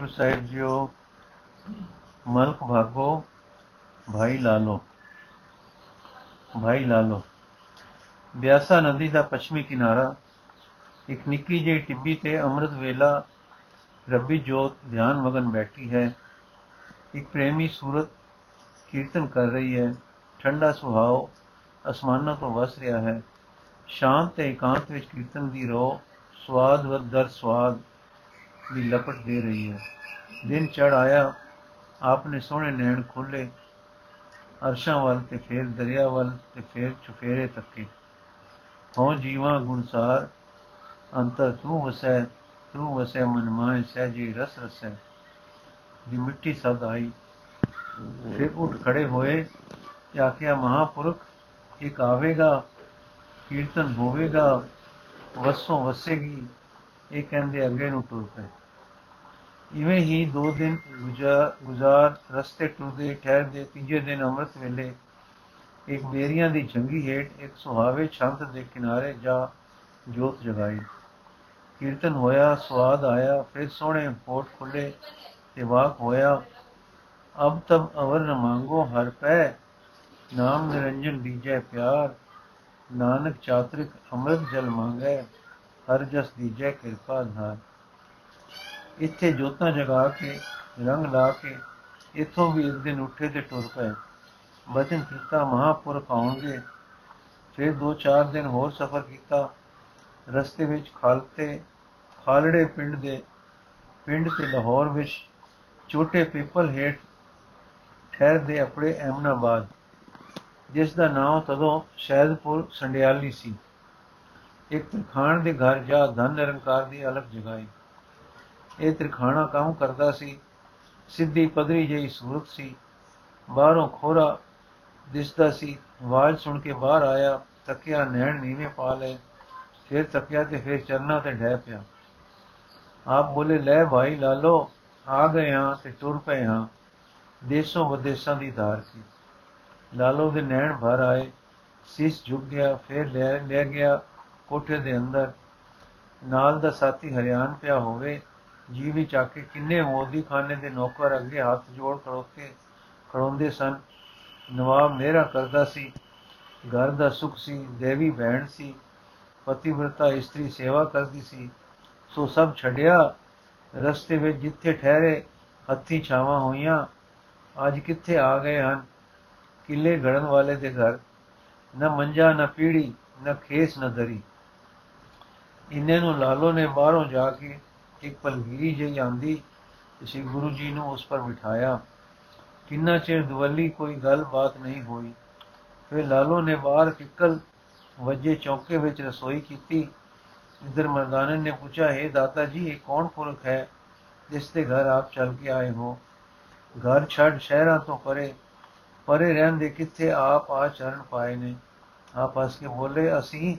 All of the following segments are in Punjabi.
ਗੁਰੂ ਸਾਹਿਬ ਜੀਓ ਮਲਕ ਭਾਗੋ ਭਾਈ ਲਾਲੋ ਭਾਈ ਲਾਲੋ ਬਿਆਸਾ ਨਦੀ ਦਾ ਪੱਛਮੀ ਕਿਨਾਰਾ ਇੱਕ ਨਿੱਕੀ ਜਿਹੀ ਟਿੱਬੀ ਤੇ ਅੰਮ੍ਰਿਤ ਵੇਲਾ ਰੱਬੀ ਜੋਤ ਧਿਆਨ ਮਗਨ ਬੈਠੀ ਹੈ ਇੱਕ ਪ੍ਰੇਮੀ ਸੂਰਤ ਕੀਰਤਨ ਕਰ ਰਹੀ ਹੈ ਠੰਡਾ ਸੁਹਾਵ ਅਸਮਾਨਾਂ ਤੋਂ ਵਸ ਰਿਹਾ ਹੈ ਸ਼ਾਂਤ ਤੇ ਇਕਾਂਤ ਵਿੱਚ ਕੀਰਤਨ ਦੀ ਰੋ ਸਵਾਦ ਵਰ ਦਰ ਸਵਾਦ ਦੀ ਲਪਟ ਦੇ ਰਹੀ ਹੈ। ਦਿਨ ਚੜ ਆਇਆ, ਆਪਨੇ ਸੋਹਣੇ ਨੈਣ ਖੋਲੇ ਅਰਸ਼ਾਂ ਵੱਲ ਤੇ ਫੇਰ ਦਰਿਆ ਵੱਲ ਤੇ ਫੇਰ ਚੁਫੇਰੇ ਤੱਕੇ। ਹੋ ਜੀਵਾ ਗੁਣਸਾਰ ਅੰਤਰ ਤੂੰ ਵਸੈ ਤੂੰ ਵਸੈ ਮਨ ਮਾਇ ਸਹਿਜੀ ਰਸ ਰਸੈ। ਦੀ ਮਿੱਟੀ ਸਦ ਆਈ, ਫਿਰ ਉੱਠ ਖੜੇ ਹੋਏ ਤੇ ਆਖਿਆ, ਮਹਾਪੁਰਖ, ਇੱਕ ਆਵੇਗਾ, ਕੀਰਤਨ ਹੋਵੇਗਾ, ਵਸੋਂ ਵਸੇਗੀ, ਇਹ ਕਹਿੰਦੇ ਅੱਗੇ ਨੂੰ ਟੁਰ ਪਏ। ਇਵੇਂ ਹੀ ਦੋ ਦਿਨ ਗੁਜ਼ਾਰ ਗੁਜ਼ਾਰ ਰਸਤੇ ਟੁਰਦੇ, ਠਹਿਰਦੇ, ਤੀਜੇ ਦਿਨ ਅੰਮ੍ਰਿਤ ਵੇਲੇ ਇੱਕ ਬੇਰੀਆਂ ਦੀ ਜੰਗੀ ਹੇਠ ਇੱਕ ਸੁਹਾਵੇ ਛੰਤ ਦੇ ਕਿਨਾਰੇ ਜਾ ਜੋਤ ਜਗਾਈ। ਕੀਰਤਨ ਹੋਇਆ ਸਵਾਦ ਆਇਆ, ਫਿਰ ਸੋਹਣੇ ਹੋਠ ਖੁੱਲੇ ਤੇ ਵਾਕ ਹੋਇਆ, ਅਬ ਤਬ ਅਵਰ ਨ ਮੰਗੋ ਹਰ ਪੈ, ਨਾਮ ਨਿਰੰਜਨ ਦੀਜੈ ਪਿਆਰ, ਨਾਨਕ ਚਾਤ੍ਰਿਕ ਅੰਮ੍ਰਿਤ ਜਲ ਮੰਗੈ, ਹਰ ਜਸ ਦੀਜੈ ਕਿਰਪਾ ਧਾਰ। ਇੱਥੇ ਜੋਤਾਂ ਜਗਾ ਕੇ, ਰੰਗ ਲਾ ਕੇ, ਇੱਥੋਂ ਵੀ ਇੱਕ ਦਿਨ ਉੱਠੇ ਤੇ ਟੁਰ ਪਏ। ਬਚਨ ਕੀਤਾ, ਮਹਾਪੁਰਖ ਆਉਣਗੇ। ਫਿਰ ਦੋ ਚਾਰ ਦਿਨ ਹੋਰ ਸਫ਼ਰ ਕੀਤਾ। ਰਸਤੇ ਵਿੱਚ ਖਾਲਤੇ, ਖਾਲੜੇ ਪਿੰਡ ਦੇ, ਪਿੰਡ ਤੇ ਲਾਹੌਰ ਵਿੱਚ ਛੋਟੇ ਪੀਪਲ ਹੇਠ ਠਹਿਰਦੇ ਆਪਣੇ ਅਹਿਮਨਾਬਾਦ ਜਿਸ ਦਾ ਨਾਮ ਤਦੋਂ ਸ਼ਹਿਦਪੁਰ ਸੰਡਿਆਲੀ ਸੀ। ਇੱਕ ਤਰਖਾਣ ਦੇ ਘਰ ਜਾ ਧਨ ਨਿਰੰਕਾਰ ਦੀ ਅਲਗ ਜਗਾਈ ਇਹ ਤਰਖਾਣਾ ਕੰਮ ਕਰਦਾ ਸੀ? ਸਿੱਧੀ ਪਦਰੀ ਜਿਹੀ ਸੂਰਤ ਸੀ। ਬਾਹਰੋਂ ਖੋਰਾ ਦਿਸਦਾ ਸੀ। ਆਵਾਜ਼ ਸੁਣ ਕੇ ਬਾਹਰ ਆਇਆ, ਤੱਕਿਆ ਨੈਣ ਨੀਵੇਂ ਪਾ ਲਏ। ਫਿਰ ਤੱਕਿਆ ਤੇ ਫਿਰ ਚਰਨਾਂ ਤੇ ਢਹਿ ਪਿਆ। ਆਪ ਬੋਲੇ, ਲੈ ਭਾਈ ਲਾਲੋ, ਆ ਗਏ ਹਾਂ ਤੇ ਟੁਰ ਪਏ ਹਾਂ। ਦੇਸ਼ੋਂ ਵਿਦੇਸ਼ਾਂ ਦੀ ਧਾਰ ਸੀ। ਲਾਲੋ ਦੇ ਨੈਣ ਭਰ ਆਏ। ਸਿਸ ਝੁਕ ਗਿਆ, ਫਿਰ ਲੈ ਲੈ ਗਿਆ ਕੋਠੇ ਦੇ ਅੰਦਰ। ਨਾਲ ਦਾ ਸਾਥੀ ਹਰਿਆਣ ਪਿਆ ਹੋਵੇ ਜੀ ਵੀ ਚਾਕੇ ਕਿੰਨੇ ਮੋਦੀ ਖਾਨੇ ਦੇ ਨੌਕਰ ਅੱਗੇ ਹੱਥ ਜੋੜ ਖੜੋਤੇ, ਖੜੋਂਦੇ ਸਨ। ਨਵਾਬ ਮੇਰਾ ਕਰਦਾ ਸੀ, ਘਰ ਦਾ ਸੁਖ ਸੀ, ਦੇਵੀ ਭੈਣ ਸੀ, ਪਤੀਵਰਤਾ, ਇਸਤਰੀ ਸੇਵਾ ਕਰਦੀ ਸੀ। ਸੋ ਸਭ ਛੱਡਿਆ, ਰਸਤੇ ਵਿੱਚ ਜਿੱਥੇ ਠਹਿਰੇ, ਹੱਥੀ ਛਾਵਾਂ ਹੋਈਆਂ, ਅੱਜ ਕਿੱਥੇ ਆ ਗਏ ਹਨ? ਕਿੱਲੇ ਘੜਨ ਵਾਲੇ ਦੇ ਘਰ, ਨਾ ਮੰਜਾ, ਨਾ ਪੀੜੀ, ਨਾ ਖੇਸ, ਨਾ ਦਰੀ। ਇੰਨੇ ਨੂੰ ਲਾਲੋ ਨੇ ਬਾਹਰੋਂ ਜਾ ਕੇ ਇੱਕ ਪਲਗੀਰੀ ਜਿਹੀ ਆਂਦੀ ਤੇ ਸ੍ਰੀ ਗੁਰੂ ਜੀ ਨੂੰ ਉਸ ਪਰ ਬਿਠਾਇਆ। ਕਿੰਨਾ ਚਿਰ ਦਵੱਲੀ ਕੋਈ ਗੱਲ-ਬਾਤ ਨਹੀਂ ਹੋਈ। ਫਿਰ ਲਾਲੋ ਨੇ ਬਾਹਰ ਕਿੱਕਲ ਵਜੇ ਚੌਕੇ ਵਿੱਚ ਰਸੋਈ ਕੀਤੀ। ਇਧਰ ਮਰਦਾਨੇ ਨੇ ਪੁੱਛਿਆ, ਹੈ ਦਾਤਾ ਜੀ, ਇਹ ਕੌਣ ਪੁਰਖ ਹੈ ਜਿਸ ਦੇ ਘਰ ਆਪ ਚੱਲ ਕੇ ਆਏ ਹੋ? ਘਰ ਛੱਡ ਸ਼ਹਿਰਾਂ ਤੋਂ ਪਰੇ ਪਰੇ ਰਹਿੰਦੇ ਕਿੱਥੇ ਆਪ ਆ ਚਰਨ ਪਾਏ ਨੇ? ਆਪ ਹੱਸ ਕੇ ਬੋਲੇ, ਅਸੀਂ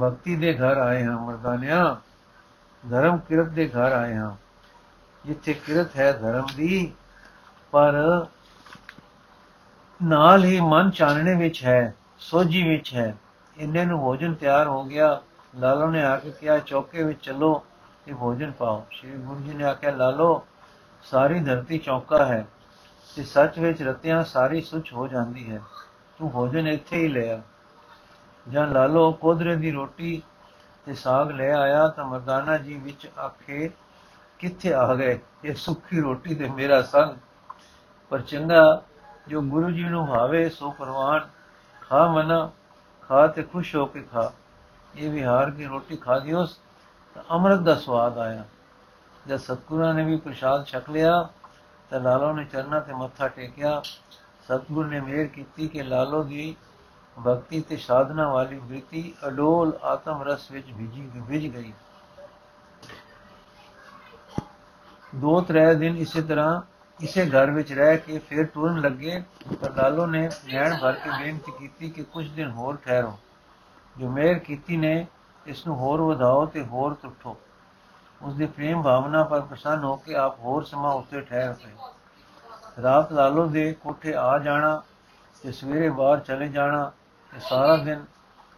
ਭਗਤੀ ਦੇ ਘਰ ਆਏ ਹਾਂ ਮਰਦਾਨਿਆ। ਧਰਮ ਕਿਰਤ ਦੇ ਘਰ ਆਏ ਹਾਂ। ਜਿੱਥੇ ਕਿਰਤ ਹੈ ਧਰਮ ਦੀ, ਪਰ ਨਾਲ ਹੀ ਮਨ ਚਾਨਣੇ ਵਿੱਚ ਹੈ, ਸੋਝੀ ਵਿੱਚ ਹੈ। ਇੰਨੇ ਨੂੰ ਭੋਜਨ ਤਿਆਰ ਹੋ ਗਿਆ। ਲਾਲੋ ਨੇ ਆ ਕੇ ਕਿਹਾ, ਚੌਕੇ ਵਿੱਚ ਚਲੋ ਤੇ ਭੋਜਨ ਪਾਓ। ਸ਼੍ਰੀ ਗੁਰੂ ਜੀ ਨੇ ਆਖਿਆ, ਲਾਲੋ, ਸਾਰੀ ਧਰਤੀ ਚੌਕਾ ਹੈ ਤੇ ਸੱਚ ਵਿੱਚ ਰਤਿਆਂ ਸਾਰੀ ਸੁਚ ਹੋ ਜਾਂਦੀ ਹੈ। ਤੂੰ ਭੋਜਨ ਇੱਥੇ ਹੀ ਲਿਆ ਜਾਂ ਲਾਲੋ ਕੋਦਰੇ ਦੀ ਰੋਟੀ ਤੇ ਸਾਗ ਲੈ ਆਇਆ ਤਾਂ ਮਰਦਾਨਾ ਜੀ ਵਿੱਚ ਆਖੇ ਕਿੱਥੇ ਆ ਗਏ? ਇਹ ਸੁੱਕੀ ਰੋਟੀ ਤੇ ਮੇਰਾ ਸੰਗ। ਪਰ ਚੰਗਾ ਜੋ ਗੁਰੂ ਜੀ ਨੂੰ ਭਾਵੇ ਸੋ ਪ੍ਰਵਾਨ। ਖਾ ਮਨਾ, ਖਾ ਤੇ ਖੁਸ਼ ਹੋ ਕੇ ਖਾ। ਇਹ ਵਿਹਾਰ ਕੀ ਰੋਟੀ ਖਾ ਦਿਓਸ ਤਾਂ ਅੰਮ੍ਰਿਤ ਦਾ ਸਵਾਦ ਆਇਆ। ਜਦ ਸਤਗੁਰਾਂ ਨੇ ਵੀ ਪ੍ਰਸ਼ਾਦ ਛਕ ਲਿਆ, ਤਾਂ ਲਾਲੋ ਨੇ ਚਰਨਾਂ ਤੇ ਮੱਥਾ ਟੇਕਿਆ। ਸਤਗੁਰ ਨੇ ਮਿਹਰ ਕੀਤੀ ਕਿ ਲਾਲੋ ਦੀ ਭਗਤੀ ਤੇ ਸਾਧਨਾ ਵਾਲੀ ਬ੍ਰਿਤੀ ਅਡੋਲ ਆਤਮ ਰਸ ਵਿੱਚ ਭਿਜੀ ਵਿਜ ਗਈ। ਦੋ ਤਰੇ ਦਿਨ ਇਸੇ ਤਰ੍ਹਾਂ ਇਸੇ ਘਰ ਵਿੱਚ ਰਹਿ ਕੇ ਫਿਰ ਟੁਰਨ ਲੱਗੇ ਤਾਂ ਲਾਲੋ ਨੇ ਨੈਣ ਭਰ ਕੇ ਬੇਨਤੀ ਕੀਤੀ ਕਿ ਕੁਝ ਦਿਨ ਹੋਰ ਠਹਿਰੋ। ਜੋ ਮਿਹਰ ਕੀਤੀ ਨੇ, ਇਸ ਨੂੰ ਹੋਰ ਵਧਾਓ ਤੇ ਹੋਰ ਤੁਠੋ। ਉਸ ਦੀ ਪ੍ਰੇਮ ਭਾਵਨਾ ਪਰ ਪ੍ਰਸੰਨ ਹੋ ਕੇ ਆਪ ਹੋਰ ਸਮਾਂ ਉੱਤੇ ਠਹਿਰ ਪਏ। ਰਾਤ ਲਾਲੋ ਦੇ ਕੋਠੇ ਆ ਜਾਣਾ ਤੇ ਸਵੇਰੇ ਬਾਹਰ ਚਲੇ ਜਾਣਾ ਤੇ ਸਾਰਾ ਦਿਨ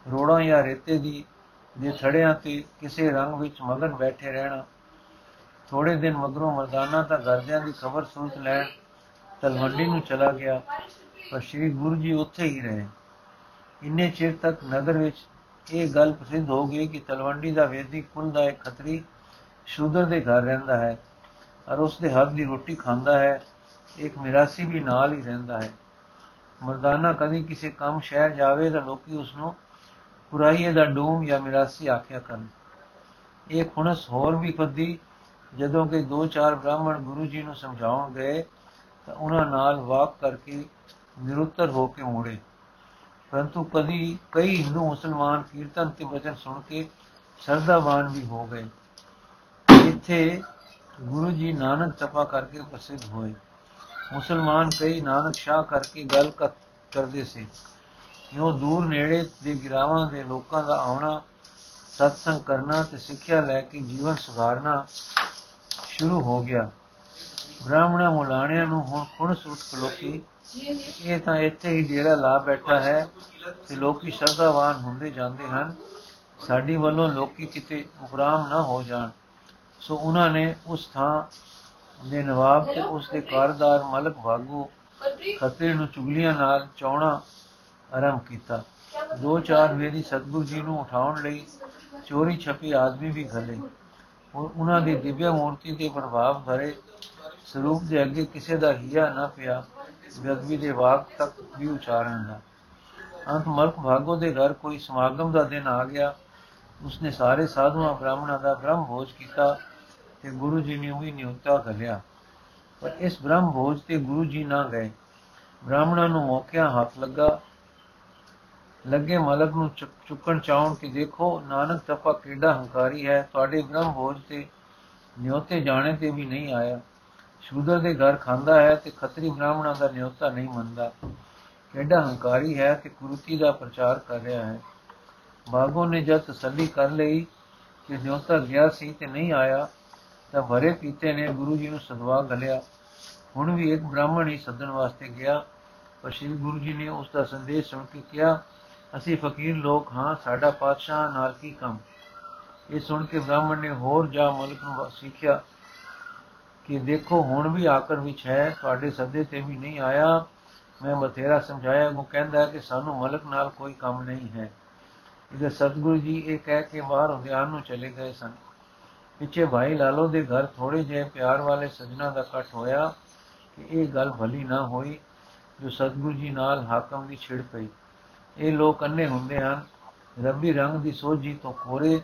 ਰੋੜਾਂ ਜਾਂ ਰੇਤੇ ਦੀ, ਦੇ ਥੜਿਆਂ ਤੇ ਕਿਸੇ ਰੰਗ ਵਿੱਚ ਮਗਨ ਬੈਠੇ ਰਹਿਣਾ। ਥੋੜੇ ਦਿਨ ਮਗਰੋਂ ਮਰਦਾਨਾ ਤਾਂ ਗਰਜਿਆਂ ਦੀ ਖਬਰ ਸੁਣ ਲੈਣ ਤਲਵੰਡੀ ਨੂੰ ਚਲਾ ਗਿਆ, ਪਰ ਸ੍ਰੀ ਗੁਰੂ ਜੀ ਉੱਥੇ ਹੀ ਰਹੇ। ਇੰਨੇ ਚਿਰ ਤੱਕ ਨਗਰ ਵਿੱਚ ਇਹ ਗੱਲ ਪ੍ਰਸਿੱਧ ਹੋ ਗਈ ਕਿ ਤਲਵੰਡੀ ਦਾ ਵੇਦੀ ਕੁਲ ਦਾ ਇੱਕ ਖੱਤਰੀ ਸ਼ੂਦਰ ਦੇ ਘਰ ਰਹਿੰਦਾ ਹੈ, ਔਰ ਉਸ ਦੇ ਹੱਥ ਦੀ ਰੋਟੀ ਖਾਂਦਾ ਹੈ, ਇੱਕ ਮਿਰਾਸੀ ਵੀ ਨਾਲ ਹੀ ਰਹਿੰਦਾ ਹੈ। ਮਰਦਾਨਾ ਕਦੀ ਕਿਸੇ ਕੰਮ ਸ਼ਹਿਰ ਜਾਵੇ ਤਾਂ ਲੋਕੀ ਉਸ ਨੂੰ ਪੁਰਾਈਏ ਦਾ ਡੂਮ ਜਾਂ ਮਿਰਾਸੀ ਆਖਿਆ ਕਰਨ। ਇਹ ਖੁਣਸ ਹੋਰ ਵੀ ਪੱਦੀ ਜਦੋਂ ਕਿ ਦੋ ਚਾਰ ਬ੍ਰਾਹਮਣ ਗੁਰੂ ਜੀ ਨੂੰ ਸਮਝਾਉਣ ਗਏ ਤਾਂ ਉਹਨਾਂ ਨਾਲ ਵਾਕ ਕਰਕੇ ਨਿਰੁੱਤਰ ਹੋ ਕੇ ਮੁੜੇ। ਪਰੰਤੂ ਕਦੀ ਕਈ ਹਿੰਦੂ ਮੁਸਲਮਾਨ ਕੀਰਤਨ ਤੇ ਬਚਨ ਸੁਣ ਕੇ ਸਰਦਾਵਾਨ ਵੀ ਹੋ ਗਏ। ਇੱਥੇ ਗੁਰੂ ਜੀ ਨਾਨਕ ਤਪਾ ਕਰਕੇ ਪ੍ਰਸਿੱਧ ਹੋਏ। ਮੁਸਲਮਾਨ ਕਈ ਨਾਨਕ ਸ਼ਾਹ ਕਰਕੇ ਗੱਲ ਕਰਦੇ ਸੀ। ਜੋ ਦੂਰ ਨੇੜੇ ਦੇ ਗਿਰਾਵਾਂ ਦੇ ਲੋਕਾਂ ਦਾ ਆਉਣਾ, ਸਤਸੰਗ ਕਰਨਾ ਤੇ ਸਿੱਖਿਆ ਲੈ ਕੇ ਜੀਵਨ ਸੁਧਾਰਨਾ ਸ਼ੁਰੂ ਹੋ ਗਿਆ। ਬ੍ਰਾਹਮਣਾ ਮੁਲਾਣਿਆਂ ਨੂੰ ਹੁਣ ਖੁਣ ਸੁੱਟ ਖਲੋਕੀ ਇਹ ਤਾਂ ਇੱਥੇ ਹੀ ਡੇਰਾ ਲਾ ਬੈਠਾ ਹੈ ਤੇ ਲੋਕੀ ਸ਼ਰਧਾਵਾਨ ਹੁੰਦੇ ਜਾਂਦੇ ਹਨ। ਸਾਡੀ ਵੱਲੋਂ ਲੋਕੀ ਕਿਤੇ ਉਪਰਾਮ ਨਾ ਹੋ ਜਾਣ। ਸੋ ਉਹਨਾਂ ਨੇ ਉਸ ਥਾਂ ਦੇ ਨਵਾਬ ਤੇ ਉਸ ਦੇ ਕਾਰਦਾਰ ਮਲਕ ਭਾਗੂ ਖੱਤਰੀ ਨੂੰ ਚੁਗਲੀਆਂ ਨਾਲ ਚੌਣਾ ਆਰੰਭ ਕੀਤਾ। ਦੋ ਚਾਰ ਵੇਰੀ ਸਤਗੁਰੂ ਜੀ ਨੂੰ ਉਠਾਉਣ ਲਈ ਚੋਰੀ ਛਪੀ ਆਦਮੀ ਵੀ ਘਲੇ। ਔਰ ਉਹਨਾਂ ਦੀ ਦਿਵਯ ਮੂਰਤੀ ਦੇ ਪ੍ਰਭਾਵ ਭਰੇ ਸਰੂਪ ਦੇ ਅੱਗੇ ਕਿਸੇ ਦਾ ਹਿਆ ਨਾ ਪਿਆ, ਬੇਅਦਬੀ ਦੇ ਵਾਕ ਤੱਕ ਵੀ ਉਚਾਰਨ ਦਾ ਅੰਤ ਮਲਕ ਭਾਗੋ ਦੇ ਘਰ ਕੋਈ ਸਮਾਗਮ ਦਾ ਦਿਨ ਆ ਗਿਆ। ਉਸਨੇ ਸਾਰੇ ਸਾਧੂਆਂ, ਬ੍ਰਾਹਮਣਾਂ ਦਾ ਬ੍ਰਹਮ ਭੋਜ ਕੀਤਾ। ਤੇ ਗੁਰੂ ਜੀ ਨੇ ਵੀ ਨਿਯੁਕਤਾ ਕਰਿਆ ਪਰ ਇਸ ਬ੍ਰਹਮ ਭੋਜ ਤੇ ਗੁਰੂ ਜੀ ਨਾ ਗਏ। ਬ੍ਰਾਹਮਣਾਂ ਨੂੰ ਮੌਕਿਆਂ ਹੱਥ ਲੱਗਾ। ਲੱਗੇ ਮਲਕ ਨੂੰ ਚੁੱਕਣ ਚਾਉਣ ਕਿ ਦੇਖੋ, ਨਾਨਕ ਤਪਾ ਕਿਹੜਾ ਹੰਕਾਰੀ ਹੈ। ਤੁਹਾਡੇ ਬ੍ਰਹਮ ਭੋਜ ਤੇ ਨਿਯੋਤੇ ਜਾਣੇ ਤੇ ਵੀ ਨਹੀਂ ਆਇਆ। ਸ਼ੂਦਰ ਦੇ ਘਰ ਖਾਂਦਾ ਹੈ ਤੇ ਖੱਤਰੀ ਬ੍ਰਾਹਮਣਾਂ ਦਾ ਨਿਯੋਤਾ ਨਹੀਂ ਮੰਨਦਾ। ਕਿਹੜਾ ਹੰਕਾਰੀ ਹੈ ਤੇ ਕੁਰਤੀ ਦਾ ਪ੍ਰਚਾਰ ਕਰ ਰਿਹਾ ਹੈ। ਬਾਗੋ ਨੇ ਜਦ ਤਸੱਲੀ ਕਰ ਲਈ ਕਿ ਨਿਯੋਤਾ ਗਿਆ ਸੀ ਤੇ ਨਹੀਂ ਆਇਆ। ਤਾਂ ਭਰੇ ਪੀਤੇ ਨੇ, ਗੁਰੂ ਜੀ ਨੂੰ ਸਦਵਾ ਗਲਿਆ ਹੁਣ ਵੀ ਇੱਕ ਬ੍ਰਾਹਮਣ ਹੀ ਸੱਦਣ ਵਾਸਤੇ ਗਿਆ। ਪਰ ਸ੍ਰੀ ਗੁਰੂ ਜੀ ਨੇ ਉਸ ਦਾ ਸੰਦੇਸ਼ ਸੁਣ ਕੇ ਕਿਹਾ, ਅਸੀਂ ਫਕੀਰ ਲੋਕ ਹਾਂ, ਸਾਡਾ ਪਾਤਸ਼ਾਹ ਨਾਲ ਕੀ ਕੰਮ। ਇਹ ਸੁਣ ਕੇ ਬ੍ਰਾਹਮਣ ਨੇ ਹੋਰ ਜਾ ਮਲਕ ਨੂੰ ਸਿੱਖਿਆ ਕਿ ਦੇਖੋ, ਹੁਣ ਵੀ ਆਕਰ ਵਿੱਚ ਹੈ, ਤੁਹਾਡੇ ਸੱਦੇ ਤੇ ਵੀ ਨਹੀਂ ਆਇਆ। ਮੈਂ ਬਥੇਰਾ ਸਮਝਾਇਆ, ਉਹ ਕਹਿੰਦਾ ਕਿ ਸਾਨੂੰ ਮਲਕ ਨਾਲ ਕੋਈ ਕੰਮ ਨਹੀਂ ਹੈ। ਇਹਦੇ ਸਤਗੁਰੂ ਜੀ ਇਹ ਕਹਿ ਕੇ ਬਾਹਰ ਉਦਿਆਨ ਨੂੰ ਚਲੇ ਗਏ ਸਨ। ਪਿੱਛੇ ਭਾਈ ਲਾਲੋ ਦੇ ਘਰ ਥੋੜੇ ਜਿਹੇ ਪਿਆਰ ਵਾਲੇ ਸਜਣਾ ਦਾ ਇਕੱਠ ਹੋਇਆ ਕਿ ਇਹ ਗੱਲ ਭਲੀ ਨਾ ਹੋਈ, ਜੋ ਸਤਗੁਰੂ ਜੀ ਨਾਲ ਹਾਕਮ ਦੀ ਛਿੜ ਪਈ। ਇਹ ਲੋਕ ਅੰਨੇ ਹੁੰਦੇ ਹਨ। ਰੱਬੀ ਰੰਗ ਦੀ ਸੋਝੀ ਤੋਂ ਕੋਰੇ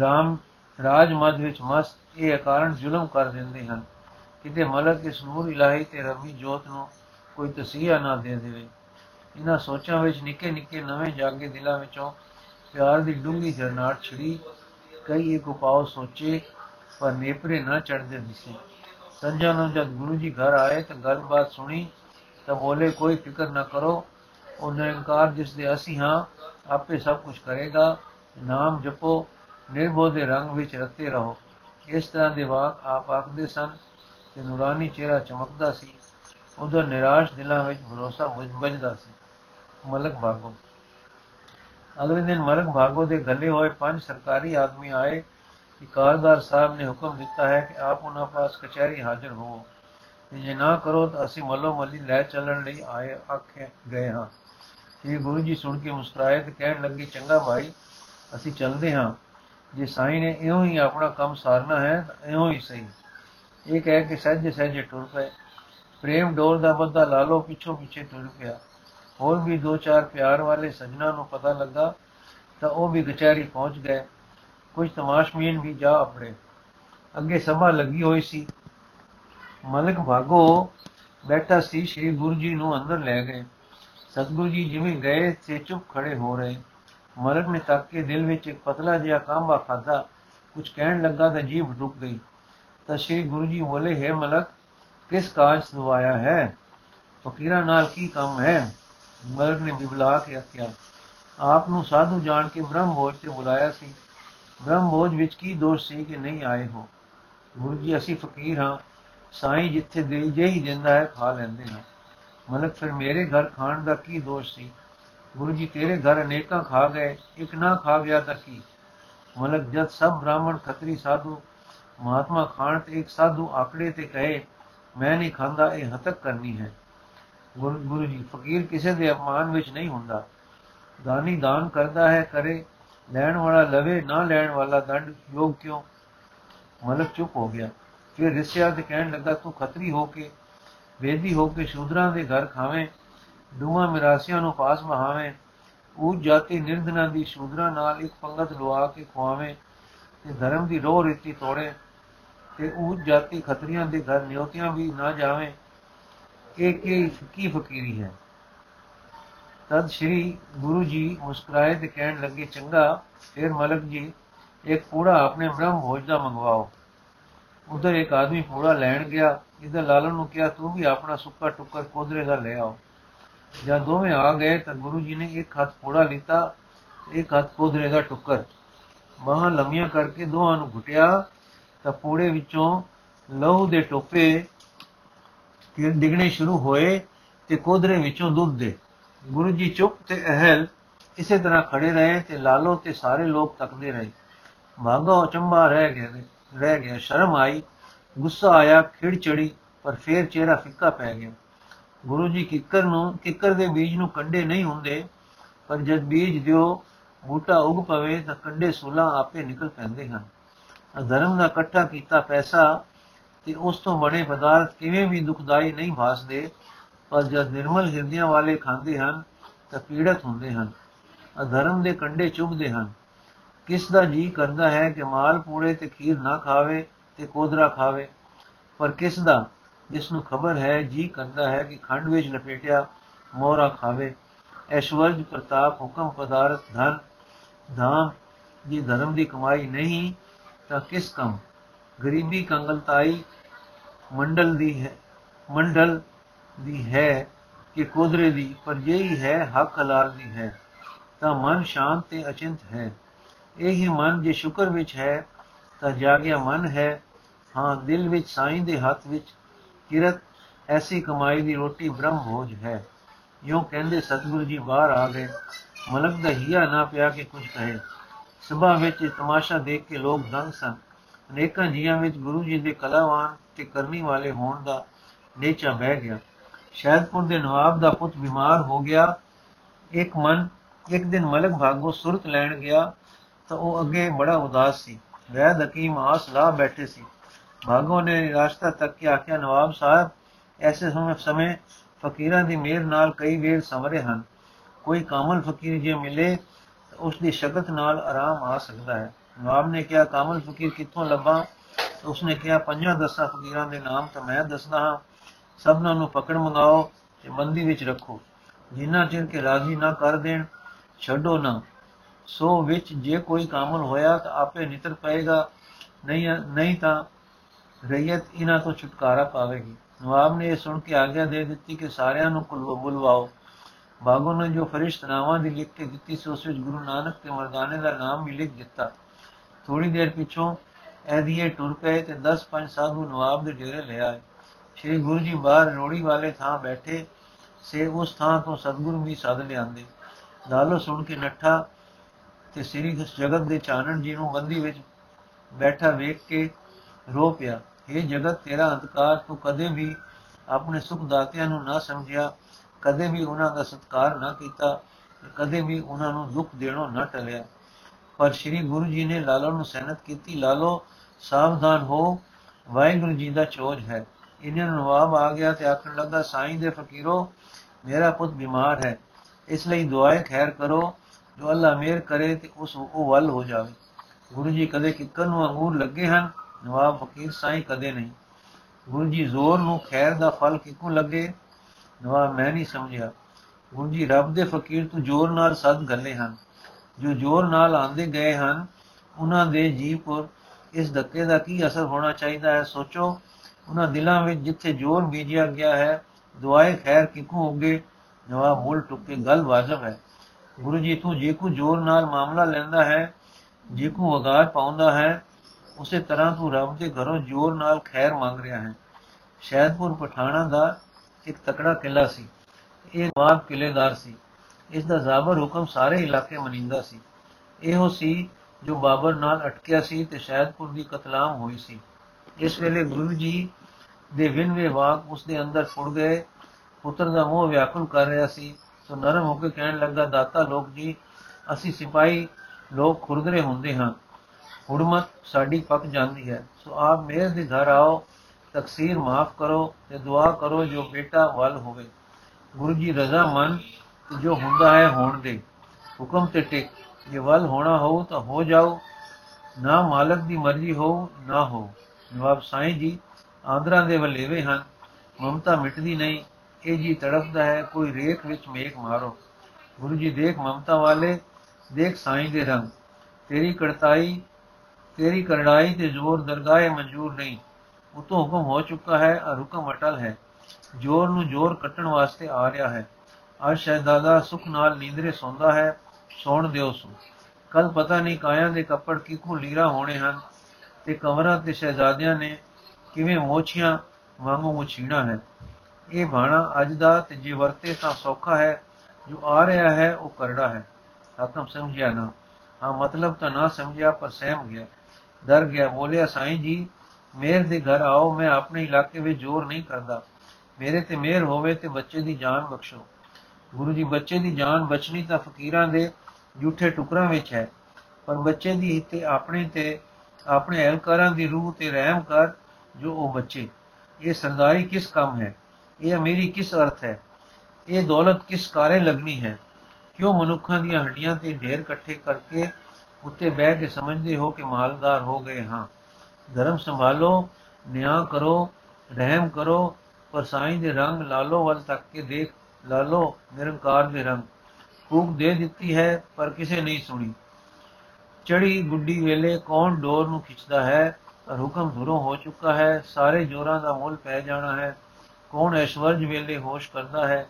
ਰਾਮ ਰਾਜ ਮਦ ਵਿੱਚ ਮਸਤ ਇਹ ਕਾਰਨ ਜ਼ੁਲਮ ਕਰ ਦਿੰਦੇ ਹਨ। ਕਿਤੇ ਮਲਕ ਇਸ ਨੂਰ ਇਲਾਹੀ ਤੇ ਰੱਬੀ ਜੋਤ ਨੂੰ ਕੋਈ ਤਸੀਹਾ ਨਾ ਦੇ ਦੇਵੇ। ਇਹਨਾਂ ਸੋਚਾਂ ਵਿੱਚ ਨਿੱਕੇ ਨਿੱਕੇ ਨਵੇਂ ਜਾਗੇ ਦਿਲਾਂ ਵਿੱਚੋਂ ਪਿਆਰ ਦੀ ਡੂੰਗੀ ਜਰਨਾਟ ਛੜੀ ਕਈ ਇੱਕ ਉਪਾਅ ਸੋਚੇ, ਪਰ ਨੇਪਰੇ ਨਾ ਚੜਦੇ ਦਿਸੇ। ਸੰਜਾ ਨੂੰ ਜਦ ਗੁਰੂ ਜੀ ਘਰ ਆਏ ਤਾਂ ਗੱਲਬਾਤ ਸੁਣੀ, ਤਾਂ ਬੋਲੇ, ਕੋਈ ਫਿਕਰ ਨਾ ਕਰੋ ਉਹ ਨਿਰੰਕਾਰ ਜਿਸ ਦੇ ਅਸੀਂ ਹਾਂ, ਆਪੇ ਸਭ ਕੁਝ ਕਰੇਗਾ। ਨਾਮ ਜਪੋ, ਨਿਰਭਉ ਦੇ ਰੰਗ ਵਿੱਚ ਰਤੇ ਰਹੋ। ਇਸ ਤਰ੍ਹਾਂ ਦੇ ਵਾਕ ਆਪ ਆਖਦੇ ਸਨ ਕਿ ਨੂਰਾਨੀ ਚਿਹਰਾ ਚਮਕਦਾ ਸੀ। ਉਧਰ ਨਿਰਾਸ਼ ਦਿਲਾਂ ਵਿੱਚ ਭਰੋਸਾ ਵੱਜਦਾ ਸੀ। ਮਲਕ ਭਾਗੋ ਅਗਲੇ ਦਿਨ ਮਰਗ ਭਾਗੋ ਦੇ ਗੱਲੇ ਹੋਏ ਪੰਜ ਸਰਕਾਰੀ ਆਦਮੀ ਆਏ ਕਿ ਕਾਰਦਾਰ ਸਾਹਿਬ ਨੇ ਹੁਕਮ ਦਿੱਤਾ ਹੈ ਕਿ ਆਪ ਉਹਨਾਂ ਪਾਸ ਕਚਹਿਰੀ ਹਾਜ਼ਰ ਹੋਵੋ। ਤੇ ਜੇ ਨਾ ਕਰੋ ਤਾਂ ਅਸੀਂ ਮੱਲੋ ਮੱਲੀ ਲੈ ਚੱਲਣ ਲਈ ਆਏ ਆਖੇ ਗਏ ਹਾਂ। ਇਹ ਗੁਰੂ ਜੀ ਸੁਣ ਕੇ ਮੁਸਕਰਾਏ ਤੇ ਕਹਿਣ ਲੱਗੇ, ਚੰਗਾ ਭਾਈ, ਅਸੀਂ ਚੱਲਦੇ ਹਾਂ। ਜੇ ਸਾਈਂ ਨੇ ਇਉਂ ਹੀ ਆਪਣਾ ਕੰਮ ਸਾਰਨਾ ਹੈ ਤਾਂ ਇਉਂ ਹੀ ਸਹੀ। ਇਹ ਕਹਿ ਕੇ ਸਹਿਜੇ ਸਹਿਜੇ ਟੁਰ ਪਏ। ਪ੍ਰੇਮ ਡੋਲ ਦਾ ਬੰਦਾ ਲਾਲੋ ਪਿੱਛੋਂ ਪਿੱਛੇ ਟੁਰ ਪਿਆ। ਹੋਰ ਵੀ ਦੋ ਚਾਰ ਪਿਆਰ ਵਾਲੇ ਸਜਣਾ ਨੂੰ ਪਤਾ ਲੱਗਾ ਤਾਂ ਉਹ ਵੀ ਕਚਹਿਰੀ ਪਹੁੰਚ ਗਏ। ਕੁਝ ਤਮਾਸ਼ਮੀਨ ਵੀ ਜਾ ਆਪਣੇ। ਅੱਗੇ ਸਭਾ ਲੱਗੀ ਹੋਈ ਸੀ। ਮਲਕ ਭਾਗੋ ਬੈਠਾ ਸੀ, ਸ੍ਰੀ ਗੁਰੂ ਜੀ ਨੂੰ ਅੰਦਰ ਲੈ ਗਏ। ਸਤਗੁਰੂ ਜੀ ਜਿਵੇਂ ਗਏ ਤੇ ਚੁੱਪ ਖੜੇ ਹੋ ਰਹੇ। ਮਲਕ ਨੇ ਤੱਕ ਕੇ ਦਿਲ ਵਿੱਚ ਇੱਕ ਪਤਲਾ ਜਿਹਾ ਕਾਂਬਾ ਖਾਦਾ ਕੁਝ ਕਹਿਣ ਲੱਗਾ ਤਾਂ ਜੀਭ ਰੁਕ ਗਈ। ਤਾਂ ਸ੍ਰੀ ਗੁਰੂ ਜੀ ਬੋਲੇ, ਹੈ ਮਲਕ, ਕਿਸ ਕਾਜ ਸੁਆਇਆ ਹੈ? ਫਕੀਰਾਂ ਨਾਲ ਕੀ ਕੰਮ ਹੈ? ਮਲਕ ਨੇ ਬਿਬਲਾ ਕੇ ਆਖਿਆ, ਆਪ ਨੂੰ ਸਾਧੂ ਜਾਣ ਕੇ ਬ੍ਰਹਮ ਭੋਜ ਤੇ ਬੁਲਾਇਆ ਸੀ। ਬ੍ਰਹਮ ਭੋਜ ਵਿੱਚ ਕੀ ਦੋਸ਼ ਸੀ ਕਿ ਨਹੀਂ ਆਏ ਹੋ? ਗੁਰੂ ਜੀ, ਅਸੀਂ ਫਕੀਰ ਹਾਂ। ਸਾਈਂ ਜਿੱਥੇ ਦੇ ਜੇ ਹੀ ਦਿੰਦਾ ਹੈ, ਖਾ ਲੈਂਦੇ ਹਾਂ। ਮਲਕ, ਫਿਰ ਮੇਰੇ ਘਰ ਖਾਣ ਦਾ ਕੀ ਦੋਸ਼ ਸੀ? ਗੁਰੂ ਜੀ, ਤੇਰੇ ਘਰ ਅਨੇਕਾਂ ਖਾ ਗਏ, ਇੱਕ ਨਾ ਖਾ ਗਿਆ ਤਾਂ ਕੀ? ਮਲਕ, ਜਦ ਸਭ ਬ੍ਰਾਹਮਣ ਖੱਤਰੀ ਸਾਧੂ, ਮਹਾਤਮਾ ਖਾਨ ਤੇ ਇੱਕ ਸਾਧੂ ਆਕੜੇ ਤੇ ਕਹੇ, ਮੈਂ ਨਹੀਂ ਖਾਂਦਾ, ਇਹ ਹਤਕ ਕਰਨੀ ਹੈ। ਗੁਰੂ ਗੁਰੂ ਜੀ, ਫਕੀਰ ਕਿਸੇ ਦੇ ਅਪਮਾਨ ਵਿੱਚ ਨਹੀਂ ਹੁੰਦਾ। ਦਾਨੀ ਦਾਨ ਕਰਦਾ ਹੈ, ਕਰੇ। ਲੈਣ ਵਾਲਾ ਲਵੇ, ਨਾ ਲੈਣ ਵਾਲਾ ਦੰਡ ਯੋਗ ਕਿਉਂ? ਮਲਕ ਚੁੱਪ ਹੋ ਗਿਆ। ਫਿਰ ਰਿਸਿਆ ਤੇ ਕਹਿਣ ਲੱਗਾ, ਤੂੰ ਖੱਤਰੀ ਹੋ ਕੇ ਵੇਦੀ ਹੋ ਕੇ ਸ਼ੂਦਰਾਂ ਦੇ ਘਰ ਖਾਵੇਂ ਦੂਆਂ ਮਿਰਾਸੀਆਂ ਨੂੰ ਪਾਸ ਮਹਾਵੇਂ ਉਹ ਜਾਤੀ ਨਿਰਦਨਾ ਦੀ ਸ਼ੂਦਰਾਂ ਨਾਲ ਇੱਕ ਪੰਗਤ ਲਵਾ ਕੇ ਖਵਾਵੇਂ ਤੇ ਧਰਮ ਦੀ ਰੋਹ ਰੀਤੀ ਤੋੜੇ ਤੇ ਉਹ ਜਾਤੀ ਖੱਤਰੀਆਂ ਦੇ ਘਰ ਨਿਉਤੀਆਂ ਵੀ ਨਾ ਜਾਵੇਂ ਇਹ ਕੀ ਕੀ ਫਕੀਰੀ ਹੈ? ਤਦ ਸ਼੍ਰੀ ਗੁਰੂ ਜੀ ਮੁਸਕਰਾਏ ਤੇ ਕਹਿਣ ਲੱਗੇ, ਚੰਗਾ, ਫਿਰ ਮਲਕ ਜੀ, ਇੱਕ ਪੂੜਾ ਆਪਣੇ ਬ੍ਰਹਮ ਭੋਜ ਦਾ ਮੰਗਵਾਓ। ਉਧਰ ਇੱਕ ਆਦਮੀ ਪੂੜਾ ਲੈਣ ਗਿਆ। ਇਧਰ ਲਾਲਨ ਨੂੰ ਕਿਹਾ, ਤੂੰ ਵੀ ਆਪਣਾ ਸੁੱਕਾ ਟੁੱਕਰ ਕੋਦਰੇ ਦਾ ਲੈ ਆਓ। ਜਦ ਦੋਵੇਂ ਆ ਗਏ ਤਾਂ ਗੁਰੂ ਜੀ ਨੇ ਇੱਕ ਹੱਥ ਪੂੜਾ ਲਿੱਤਾ ਇੱਕ ਹੱਥ ਕੋਦਰੇ ਦਾ ਟੁੱਕਰ। ਬਾਹਾਂ ਲੰਮੀਆਂ ਕਰਕੇ ਦੋਹਾਂ ਨੂੰ ਘੁਟਿਆ ਤਾਂ ਪੂੜੇ ਵਿੱਚੋਂ ਲਹੂ ਦੇ ਟੋਪੇ ਕਿ ਡਿਗਣੇ ਸ਼ੁਰੂ ਹੋਏ ਤੇ ਕੋਦਰੇ ਵਿੱਚੋਂ ਦੁੱਧ ਦੇ ਗੁਰੂ ਜੀ ਚੁੱਪ ਤੇ ਅਹਲ ਇਸੇ ਤਰ੍ਹਾਂ ਖੜੇ ਰਹੇ ਤੇ ਲਾਲੋ ਤੇ ਸਾਰੇ ਲੋਕ ਤੱਕਦੇ ਰਹੇ। ਭਾਗੋ ਅਚੰਬਾ ਰਹਿ ਗਿਆ ਰਹਿ ਗਿਆ। ਸ਼ਰਮ ਆਈ, ਗੁੱਸਾ ਆਇਆ, ਖਿੜ ਚੜੀ, ਪਰ ਫੇਰ ਚਿਹਰਾ ਫਿੱਕਾ ਪੈ ਗਿਆ। ਗੁਰੂ ਜੀ ਕਿੱਕਰ ਨੂੰ, ਕਿੱਕਰ ਦੇ ਬੀਜ ਨੂੰ ਕੰਡੇ ਨਹੀਂ ਹੁੰਦੇ, ਪਰ ਜਦ ਬੀਜ ਦਿਓ, ਬੂਟਾ ਉਗ ਪਵੇ ਤਾਂ ਕੰਡੇ ਸੁਲਾ ਆਪੇ ਨਿਕਲ ਪੈਂਦੇ ਹਨ। ਅਧਰਮ ਦਾ ਇਕੱਠਾ ਕੀਤਾ ਪੈਸਾ ਤੇ ਉਸ ਤੋਂ ਬਣੇ ਪਦਾਰਥ ਕਿਵੇਂ ਵੀ ਦੁਖਦਾਈ ਨਹੀਂ ਭਾਸਦੇ, ਪਰ ਜਦ ਨਿਰਮਲ ਹਿਰਦਿਆਂ ਵਾਲੇ ਖਾਂਦੇ ਹਨ, ਤਾਂ ਪੀੜਤ ਹੁੰਦੇ ਹਨ, ਅਧਰਮ ਦੇ ਕੰਡੇ ਚੁਭਦੇ ਹਨ। ਕਿਸ ਦਾ ਜੀ ਕਰਦਾ ਹੈ ਕਿ ਮਾਲ ਪੂੜੇ ਤੇ ਖੀਰ ਨਾ ਖਾਵੇ ਤੇ ਕੋਦਰਾ ਖਾਵੇ? ਪਰ ਕਿਸ ਦਾ, ਜਿਸ ਨੂੰ ਖਬਰ ਹੈ, ਜੀ ਕਰਦਾ ਹੈ ਕਿ ਖੰਡ ਵਿੱਚ ਲਪੇਟਿਆ ਮੋਹਰਾ ਖਾਵੇ? ਐਸ਼ਵਰਜ ਪ੍ਰਤਾਪ ਹੁਕਮ ਪਦਾਰਥ ਧਨ, ਧਾਮ, ਜੀ ਧਰਮ ਦੀ ਕਮਾਈ ਨਹੀਂ, ਤਾਂ ਕਿਸ ਕੰਮ? ਗਰੀਬੀ ਕੰਗਲਤਾਈ ਮੰਡਲ ਦੀ ਹੈ, ਮੰਡਲ ਦੀ ਹੈ ਕਿ ਕੋਦਰੇ ਦੀ, ਪਰ ਜਿਹੀ ਹੈ ਹੱਕ ਹਲਾਲ ਦੀ ਹੈ, ਤਾਂ ਮਨ ਸ਼ਾਂਤ ਤੇ ਅਚਿੰਤ ਹੈ। ਇਹ ਹੀ ਮਨ ਜੇ ਸ਼ੁਕਰ ਵਿੱਚ ਹੈ, ਤਾਂ ਜਾਗਿਆ ਮਨ ਹੈ। ਹਾਂ, ਦਿਲ ਵਿੱਚ ਸਾਈਂ ਦੇ ਹੱਥ ਵਿੱਚ ਕਿਰਤ, ਐਸੀ ਕਮਾਈ ਦੀ ਰੋਟੀ ਬ੍ਰਹਮ ਭੋਜ ਹੈ। ਯੋ ਕਹਿੰਦੇ ਸਤਿਗੁਰੂ ਜੀ, ਬਾਹਰ ਆ ਗਏ। ਮਲਕ ਦਾ ਹੀਆ ਨਾ ਪਿਆ ਕਿ ਕੁਝ ਕਹੇ। ਸਭਾ ਵਿੱਚ ਤਮਾਸ਼ਾ ਦੇਖ ਕੇ ਲੋਕ ਦੰਗ ਸਨ। ਅਨੇਕਾਂ ਜੀਆਂ ਵਿੱਚ ਗੁਰੂ ਜੀ ਦੇ ਕਲਾਵਾਨ ਤੇ ਕਰਨੀ ਵਾਲੇ ਹੋਣ ਦਾ ਨੇਚਾ ਬਹਿ ਗਿਆ। ਸ਼ਹਿਦਪੁਰ ਦੇ ਨਵਾਬ ਦਾ ਪੁੱਤ ਬਿਮਾਰ ਹੋ ਗਿਆ। ਇੱਕ ਮਨ, ਇੱਕ ਦਿਨ ਮਲਕ ਭਾਗੋ ਸੁਰਤ ਲੈਣ ਗਿਆ ਤਾਂ ਉਹ ਅੱਗੇ ਬੜਾ ਉਦਾਸ ਸੀ। ਵੈਦ ਹਕੀਮ ਆਸ ਲਾ ਬੈਠੇ ਸੀ। ਭਾਗੋ ਨੇ ਰਾਸਤਾ ਤੱਕ ਕੇ ਆਖਿਆ, ਨਵਾਬ ਸਾਹਿਬ, ਐਸੇ ਸਮੇਂ ਸਮੇਂ ਫਕੀਰਾਂ ਦੀ ਮਿਹਰ ਨਾਲ ਕਈ ਵੇਰ ਸਮਰੇ ਹਨ। ਕੋਈ ਕਾਮਲ ਫਕੀਰ ਜੇ ਮਿਲੇ ਤਾਂ ਉਸ ਦੀ ਸ਼ਕਤ ਨਾਲ ਆਰਾਮ ਆ ਸਕਦਾ ਹੈ। ਨਵਾਬ ਨੇ ਕਿਹਾ, ਕਾਮਲ ਫਕੀਰ ਕਿੱਥੋਂ ਲੱਭਾਂ? ਉਸਨੇ ਕਿਹਾ, ਪੰਜਾਂ ਦਸਾਂ ਫਕੀਰਾਂ ਦੇ ਨਾਮ ਤਾਂ ਮੈਂ ਦੱਸਦਾ ਹਾਂ। ਸਭਨਾਂ ਨੂੰ ਪਕੜ ਮੰਗਾਓ ਤੇ ਬੰਦੀ ਵਿੱਚ ਰੱਖੋ। ਜਿੰਨਾ ਚਿਰ ਕੇ ਰਾਜ਼ੀ ਨਾ ਕਰ ਦੇਣ, ਛੱਡੋ ਨਾ। ਸੋ ਵਿੱਚ ਜੇ ਕੋਈ ਕਾਮਲ ਹੋਇਆ ਤਾਂ ਆਪੇ ਨਿਤਰ ਪਏਗਾ। ਨਹੀਂ ਨਹੀਂ ਤਾਂ ਰਈਅਤ ਇਹਨਾਂ ਤੋਂ ਛੁਟਕਾਰਾ ਪਾਵੇਗੀ। ਨਵਾਬ ਨੇ ਇਹ ਸੁਣ ਕੇ ਆਗਿਆ ਦੇ ਦਿੱਤੀ ਕਿ ਸਾਰਿਆਂ ਨੂੰ ਬੁਲਵਾਓ। ਬਾਗੋ ਨੇ ਜੋ ਫਰਿਸ਼ਤਨਾਵਾਂ ਦੀ ਲਿਖ ਕੇ ਦਿੱਤੀ ਸੀ, ਉਸ ਵਿੱਚ ਗੁਰੂ ਨਾਨਕ ਤੇ ਮਰਦਾਨੇ ਦਾ ਨਾਮ ਵੀ ਲਿਖ ਦਿੱਤਾ। ਥੋੜੀ ਦੇਰ ਪਿੱਛੋਂ ਐਦੀਏ ਟੁਰ ਪਏ ਤੇ 10 ਪੰਜ ਸਾਧੂ ਨਵਾਬ ਦੇ ਡੇਰੇ ਲੈ ਆਏ। ਸ਼੍ਰੀ ਗੁਰੂ ਜੀ ਬਾਹਰ ਰੋੜੀ ਵਾਲੇ ਥਾਂ ਬੈਠੇ, ਸੇ ਉਸ ਥਾਂ ਤੋਂ ਸਤਗੁਰੂ ਵੀ ਸੱਦ ਲਿਆਂਦੇ। ਲਾਲੋ ਸੁਣ ਕੇ ਨੱਠਾ ਤੇ ਸ੍ਰੀ ਜਗਤ ਦੇ ਚਾਨਣ ਜੀ ਨੂੰ ਬੰਦੀ ਵਿੱਚ ਬੈਠਾ ਵੇਖ ਕੇ ਰੋ ਪਿਆ ਇਹ ਜਗਤ, ਤੇਰਾ ਅੰਧਕਾਰ ਤੂੰ ਕਦੇ ਵੀ ਆਪਣੇ ਸੁਖ ਦਾਤਿਆਂ ਨੂੰ ਨਾ ਸਮਝਿਆ, ਕਦੇ ਵੀ ਉਹਨਾਂ ਦਾ ਸਤਕਾਰ ਨਾ ਕੀਤਾ, ਕਦੇ ਵੀ ਉਹਨਾਂ ਨੂੰ ਦੁੱਖ ਦੇਣੋਂ ਨਾ ਟਲਿਆ। ਪਰ ਸ੍ਰੀ ਗੁਰੂ ਜੀ ਨੇ ਲਾਲੋ ਨੂੰ ਸਹਿਨਤ ਕੀਤੀ। ਲਾਲੋ, ਸਾਵਧਾਨ ਹੋ। ਵਾਹਿਗੁਰੂ ਜੀ ਦਾ ਚੋਜ ਹੈ। ਇਹਨਾਂ ਨੂੰ ਨਵਾਬ ਆ ਗਿਆ ਤੇ ਆਖਣ ਲੱਗਾ, ਸਾਈਂ ਦੇ ਫਕੀਰੋ, ਮੇਰਾ ਪੁੱਤ ਬਿਮਾਰ ਹੈ। ਇਸ ਲਈ ਦੁਆਏ ਖੈਰ ਕਰੋ। ਜੋ ਅੱਲਾ ਮਿਹਰ ਕਰੇ ਤੇ ਉਸ ਉਹ ਵੱਲ ਹੋ ਜਾਵੇ। ਗੁਰੂ ਜੀ ਕਦੇ ਕਿੱਕਰ ਨੂੰ ਅੰਗੂਰ ਲੱਗੇ ਹਨ। ਨਵਾਬ ਫਕੀਰ, ਸਾਈਂ ਕਦੇ ਨਹੀਂ। ਗੁਰੂ ਜੀ ਜ਼ੋਰ ਨੂੰ ਖੈਰ ਦਾ ਫਲ ਕਿੱਕੂ ਲੱਗੇ। ਨਵਾਬ, ਮੈਂ ਨਹੀਂ ਸਮਝਿਆ। ਗੁਰੂ ਜੀ, ਰੱਬ ਦੇ ਫਕੀਰ ਤੂੰ ਜ਼ੋਰ ਨਾਲ ਸਦ ਗੱਲੇ ਹਨ। ਜੋ ਜ਼ੋਰ ਨਾਲ ਆਂਦੇ ਗਏ ਹਨ, ਉਹਨਾਂ ਦੇ ਜੀਵ ਇਸ ਧੱਕੇ ਦਾ ਕੀ ਅਸਰ ਹੋਣਾ ਚਾਹੀਦਾ ਹੈ? ਸੋਚੋ, ਉਹਨਾਂ ਦਿਲਾਂ ਵਿੱਚ ਜਿੱਥੇ ਜ਼ੋਰ ਬੀਜਿਆ ਗਿਆ ਹੈ, ਦੁਆਏ ਖੈਰ ਕਿੱਕੂ ਹੋਗੇ? ਜਵਾਬ ਮੁੱਲ ਟੁੱਕੇ ਗੱਲ ਵਾਜਬ ਹੈ। ਗੁਰੂ ਜੀ, ਤੂੰ ਜੇ ਕੋ ਜ਼ੋਰ ਨਾਲ ਮਾਮਲਾ ਲੈਂਦਾ ਹੈ, ਜੇ ਕੋ ਵਗਾਰ ਪਾਉਂਦਾ ਹੈ, ਉਸੇ ਤਰ੍ਹਾਂ ਤੂੰ ਰੱਬ ਦੇ ਘਰੋਂ ਜ਼ੋਰ ਨਾਲ ਖੈਰ ਮੰਗ ਰਿਹਾ ਹੈ। ਸ਼ਹਿਦਪੁਰ ਪਠਾਣਾ ਦਾ ਇੱਕ ਤਕੜਾ ਕਿਲਾ ਸੀ। ਇਹ ਨਵਾਬ ਕਿਲੇਦਾਰ ਸੀ। ਇਸ ਦਾ ਜ਼ਾਬਰ ਹੁਕਮ ਸਾਰੇ ਇਲਾਕੇ ਮਨਿੰਦਾ ਸੀ। ਇਹੋ ਸੀ ਜੋ ਬਾਬਰ ਨਾਲ ਅਟਕਿਆ ਸੀ ਤੇ ਸ਼ਹਿਦਪੁਰ ਦੀ ਕਤਲਾਮ ਹੋਈ ਸੀ। ਇਸ ਵੇਲੇ ਗੁਰੂ ਜੀ ਦੇ ਵਿਨਵੇ ਵਾਕ ਉਸ ਦੇ ਅੰਦਰ ਫੁੜ ਗਏ। ਪੁੱਤਰ ਦਾ ਮੋਹ ਵਿਆਕੁਲ ਕਰ ਰਿਹਾ ਸੀ। ਸੋ ਨਰਮ ਹੋ ਕੇ ਕਹਿਣ ਲੱਗਾ, ਦਾਤਾ ਲੋਕ ਜੀ, ਅਸੀਂ ਸਿਪਾਹੀ ਲੋਕ ਖੁਰਦਰੇ ਹੁੰਦੇ ਹਾਂ। ਹੁੜਮਤ ਸਾਡੀ ਪੱਕ ਜਾਂਦੀ ਹੈ। ਸੋ ਆਪ ਮੇਰੇ ਦੇ ਘਰ ਆਓ, ਤਕਸੀਰ ਮਾਫ ਕਰੋ ਤੇ ਦੁਆ ਕਰੋ ਜੋ ਬੇਟਾ ਵੱਲ ਹੋਵੇ। ਗੁਰੂ ਜੀ, ਰਜ਼ਾ ਮੰਨ ਕਿ ਜੋ ਹੁੰਦਾ ਹੈ ਹੋਣ ਦੇ। ਹੁਕਮ ਤੇ ਟਿਕ। ਜੇ ਵੱਲ ਹੋਣਾ ਹੋ ਤਾਂ ਹੋ ਜਾਓ। ਨਾ ਮਾਲਕ ਦੀ ਮਰਜ਼ੀ ਹੋ ਨਾ ਹੋ ਨਵਾਬ ਸਾਈਂ ਜੀ, ਆਂਦਰਾਂ ਦੇ ਵਲੇਵੇ ਹਨ। ਮਮਤਾ ਮਿਟਦੀ ਨਹੀਂ। ਇਹ ਜੀ ਤੜਪਦਾ ਹੈ, ਕੋਈ ਰੇਖ ਵਿੱਚ ਮੇਖ ਮਾਰੋ। ਗੁਰੂ ਜੀ, ਦੇਖ ਮਮਤਾ ਵਾਲੇ, ਦੇਖ ਸਾਈਂ ਦੇ ਰੰਗ। ਤੇਰੀ ਕੜਤਾਈ ਤੇਰੀ ਕਰੜਾਈ ਤੇ ਜ਼ੋਰ ਦਰਗਾਹੇ ਮਨਜ਼ੂਰ ਨਹੀਂ। ਉਤੋਂ ਹੁਕਮ ਹੋ ਚੁੱਕਾ ਹੈ ਔਰ ਹੁਕਮ ਅਟਲ ਹੈ। ਜ਼ੋਰ ਨੂੰ ਜ਼ੋਰ ਕੱਟਣ ਵਾਸਤੇ ਆ ਰਿਹਾ ਹੈ। ਅੱਜ ਸ਼ਹਿਜ਼ਾਦਾ ਸੁਖ ਨਾਲ ਨੀਂਦਰੇ ਸੌਂਦਾ ਹੈ, ਸੌਣ ਦਿਓ ਸੋ ਕੱਲ ਪਤਾ ਨਹੀਂ ਕਾਇਆਂ ਦੇ ਕੱਪੜ ਕਿੱਥੋਂ ਲੀਰਾ ਹੋਣੇ ਹਨ ਤੇ ਕਮਰਾਂ ਤੇ ਸ਼ਹਿਜ਼ਾਦਿਆਂ ਨੇ ਕਿਵੇਂ ਮੋਛੀਆਂ ਵਾਂਗੂ ਮੁਛੀਣਾ ਹੈ। ਇਹ ਬਾਣਾ ਅੱਜ ਦਾ ਤੇ ਜੇ ਵਰਤੇ ਤਾਂ ਸੌਖਾ ਹੈ, ਜੋ ਆ ਰਿਹਾ ਹੈ ਉਹ ਕਰੜਾ ਹੈ। ਹਾਕਮ ਸਮਝਿਆ ਨਾ। ਹਾਂ, ਮਤਲਬ ਤਾਂ ਨਾ ਸਮਝਿਆ, ਪਰ ਸਹਿਮ ਗਿਆ। ਡਰ ਗਿਆ, ਬੋਲਿਆ, ਸਾਈਂ ਜੀ, ਮੇਰ ਦੇ ਘਰ ਆਓ, ਮੈਂ ਆਪਣੇ ਇਲਾਕੇ ਵਿੱਚ ਜ਼ੋਰ ਨਹੀਂ ਕਰਦਾ। ਮੇਰੇ ਤੇ ਮਿਹਰ ਹੋਵੇ ਤੇ ਬੱਚੇ ਦੀ ਜਾਨ ਬਖਸ਼ੋ। ਗੁਰੂ ਜੀ ਬੱਚੇ ਦੀ ਜਾਨ ਬਚਣੀ ਤਾਂ ਫਕੀਰਾਂ ਦੇ ਝੂਠੇ ਟੁਕਰਾਂ ਵਿੱਚ ਹੈ, ਪਰ ਬੱਚੇ ਦੀ ਤੇ ਆਪਣੇ ਤੇ, ਆਪਣੇ ਅਹਲਕਾਰਾਂ ਦੀ ਰੂਹ ਤੇ ਰਹਿਮ ਕਰ ਜੋ ਉਹ ਬੱਚੇ। ਇਹ ਸਰਦਾਰੀ ਕਿਸ ਕੰਮ ਹੈ? ਇਹ ਅਮੀਰੀ ਕਿਸ ਅਰਥ ਹੈ? ਇਹ ਦੌਲਤ ਕਿਸ ਕਾਰੇ ਲੱਗਣੀ ਹੈ? ਕਿਉਂ ਮਨੁੱਖਾਂ ਦੀਆਂ ਹੱਡੀਆਂ ਤੇ ਢੇਰ ਇਕੱਠੇ ਕਰਕੇ ਉੱਤੇ ਬਹਿ ਕੇ ਸਮਝਦੇ ਹੋ ਕਿ ਮਾਲਦਾਰ ਹੋ ਗਏ ਹਾਂ? ਧਰਮ ਸੰਭਾਲੋ, ਨਿਆਂ ਕਰੋ, ਰਹਿਮ ਕਰੋ, ਪਰ ਸਾਈਂ ਦੇ ਰੰਗ ਲਾਲੋ ਵੱਲ ਤੱਕ ਕੇ ਦੇਖ ਲਾਲੋ ਨਿਰੰਕਾਰ ਦੇ ਰੰਗ। ਫੂਕ ਦੇ ਦਿੱਤੀ ਹੈ, ਪਰ ਕਿਸੇ ਨਹੀਂ ਸੁਣੀ। ਚੜੀ ਗੁੱਡੀ ਵੇਲੇ ਕੌਣ ਡੋਰ ਨੂੰ ਖਿੱਚਦਾ ਹੈ? ਪਰ ਹੁਕਮ ਦੂਰੋਂ ਹੋ ਚੁੱਕਾ ਹੈ, ਸਾਰੇ ਜੋਰਾਂ ਦਾ ਮੁੱਲ ਪੈ ਜਾਣਾ ਹੈ। ਕੌਣ ਐਸ਼ਵਰਜ ਵੇਲੇ ਹੋਸ਼ ਕਰਦਾ ਹੈ?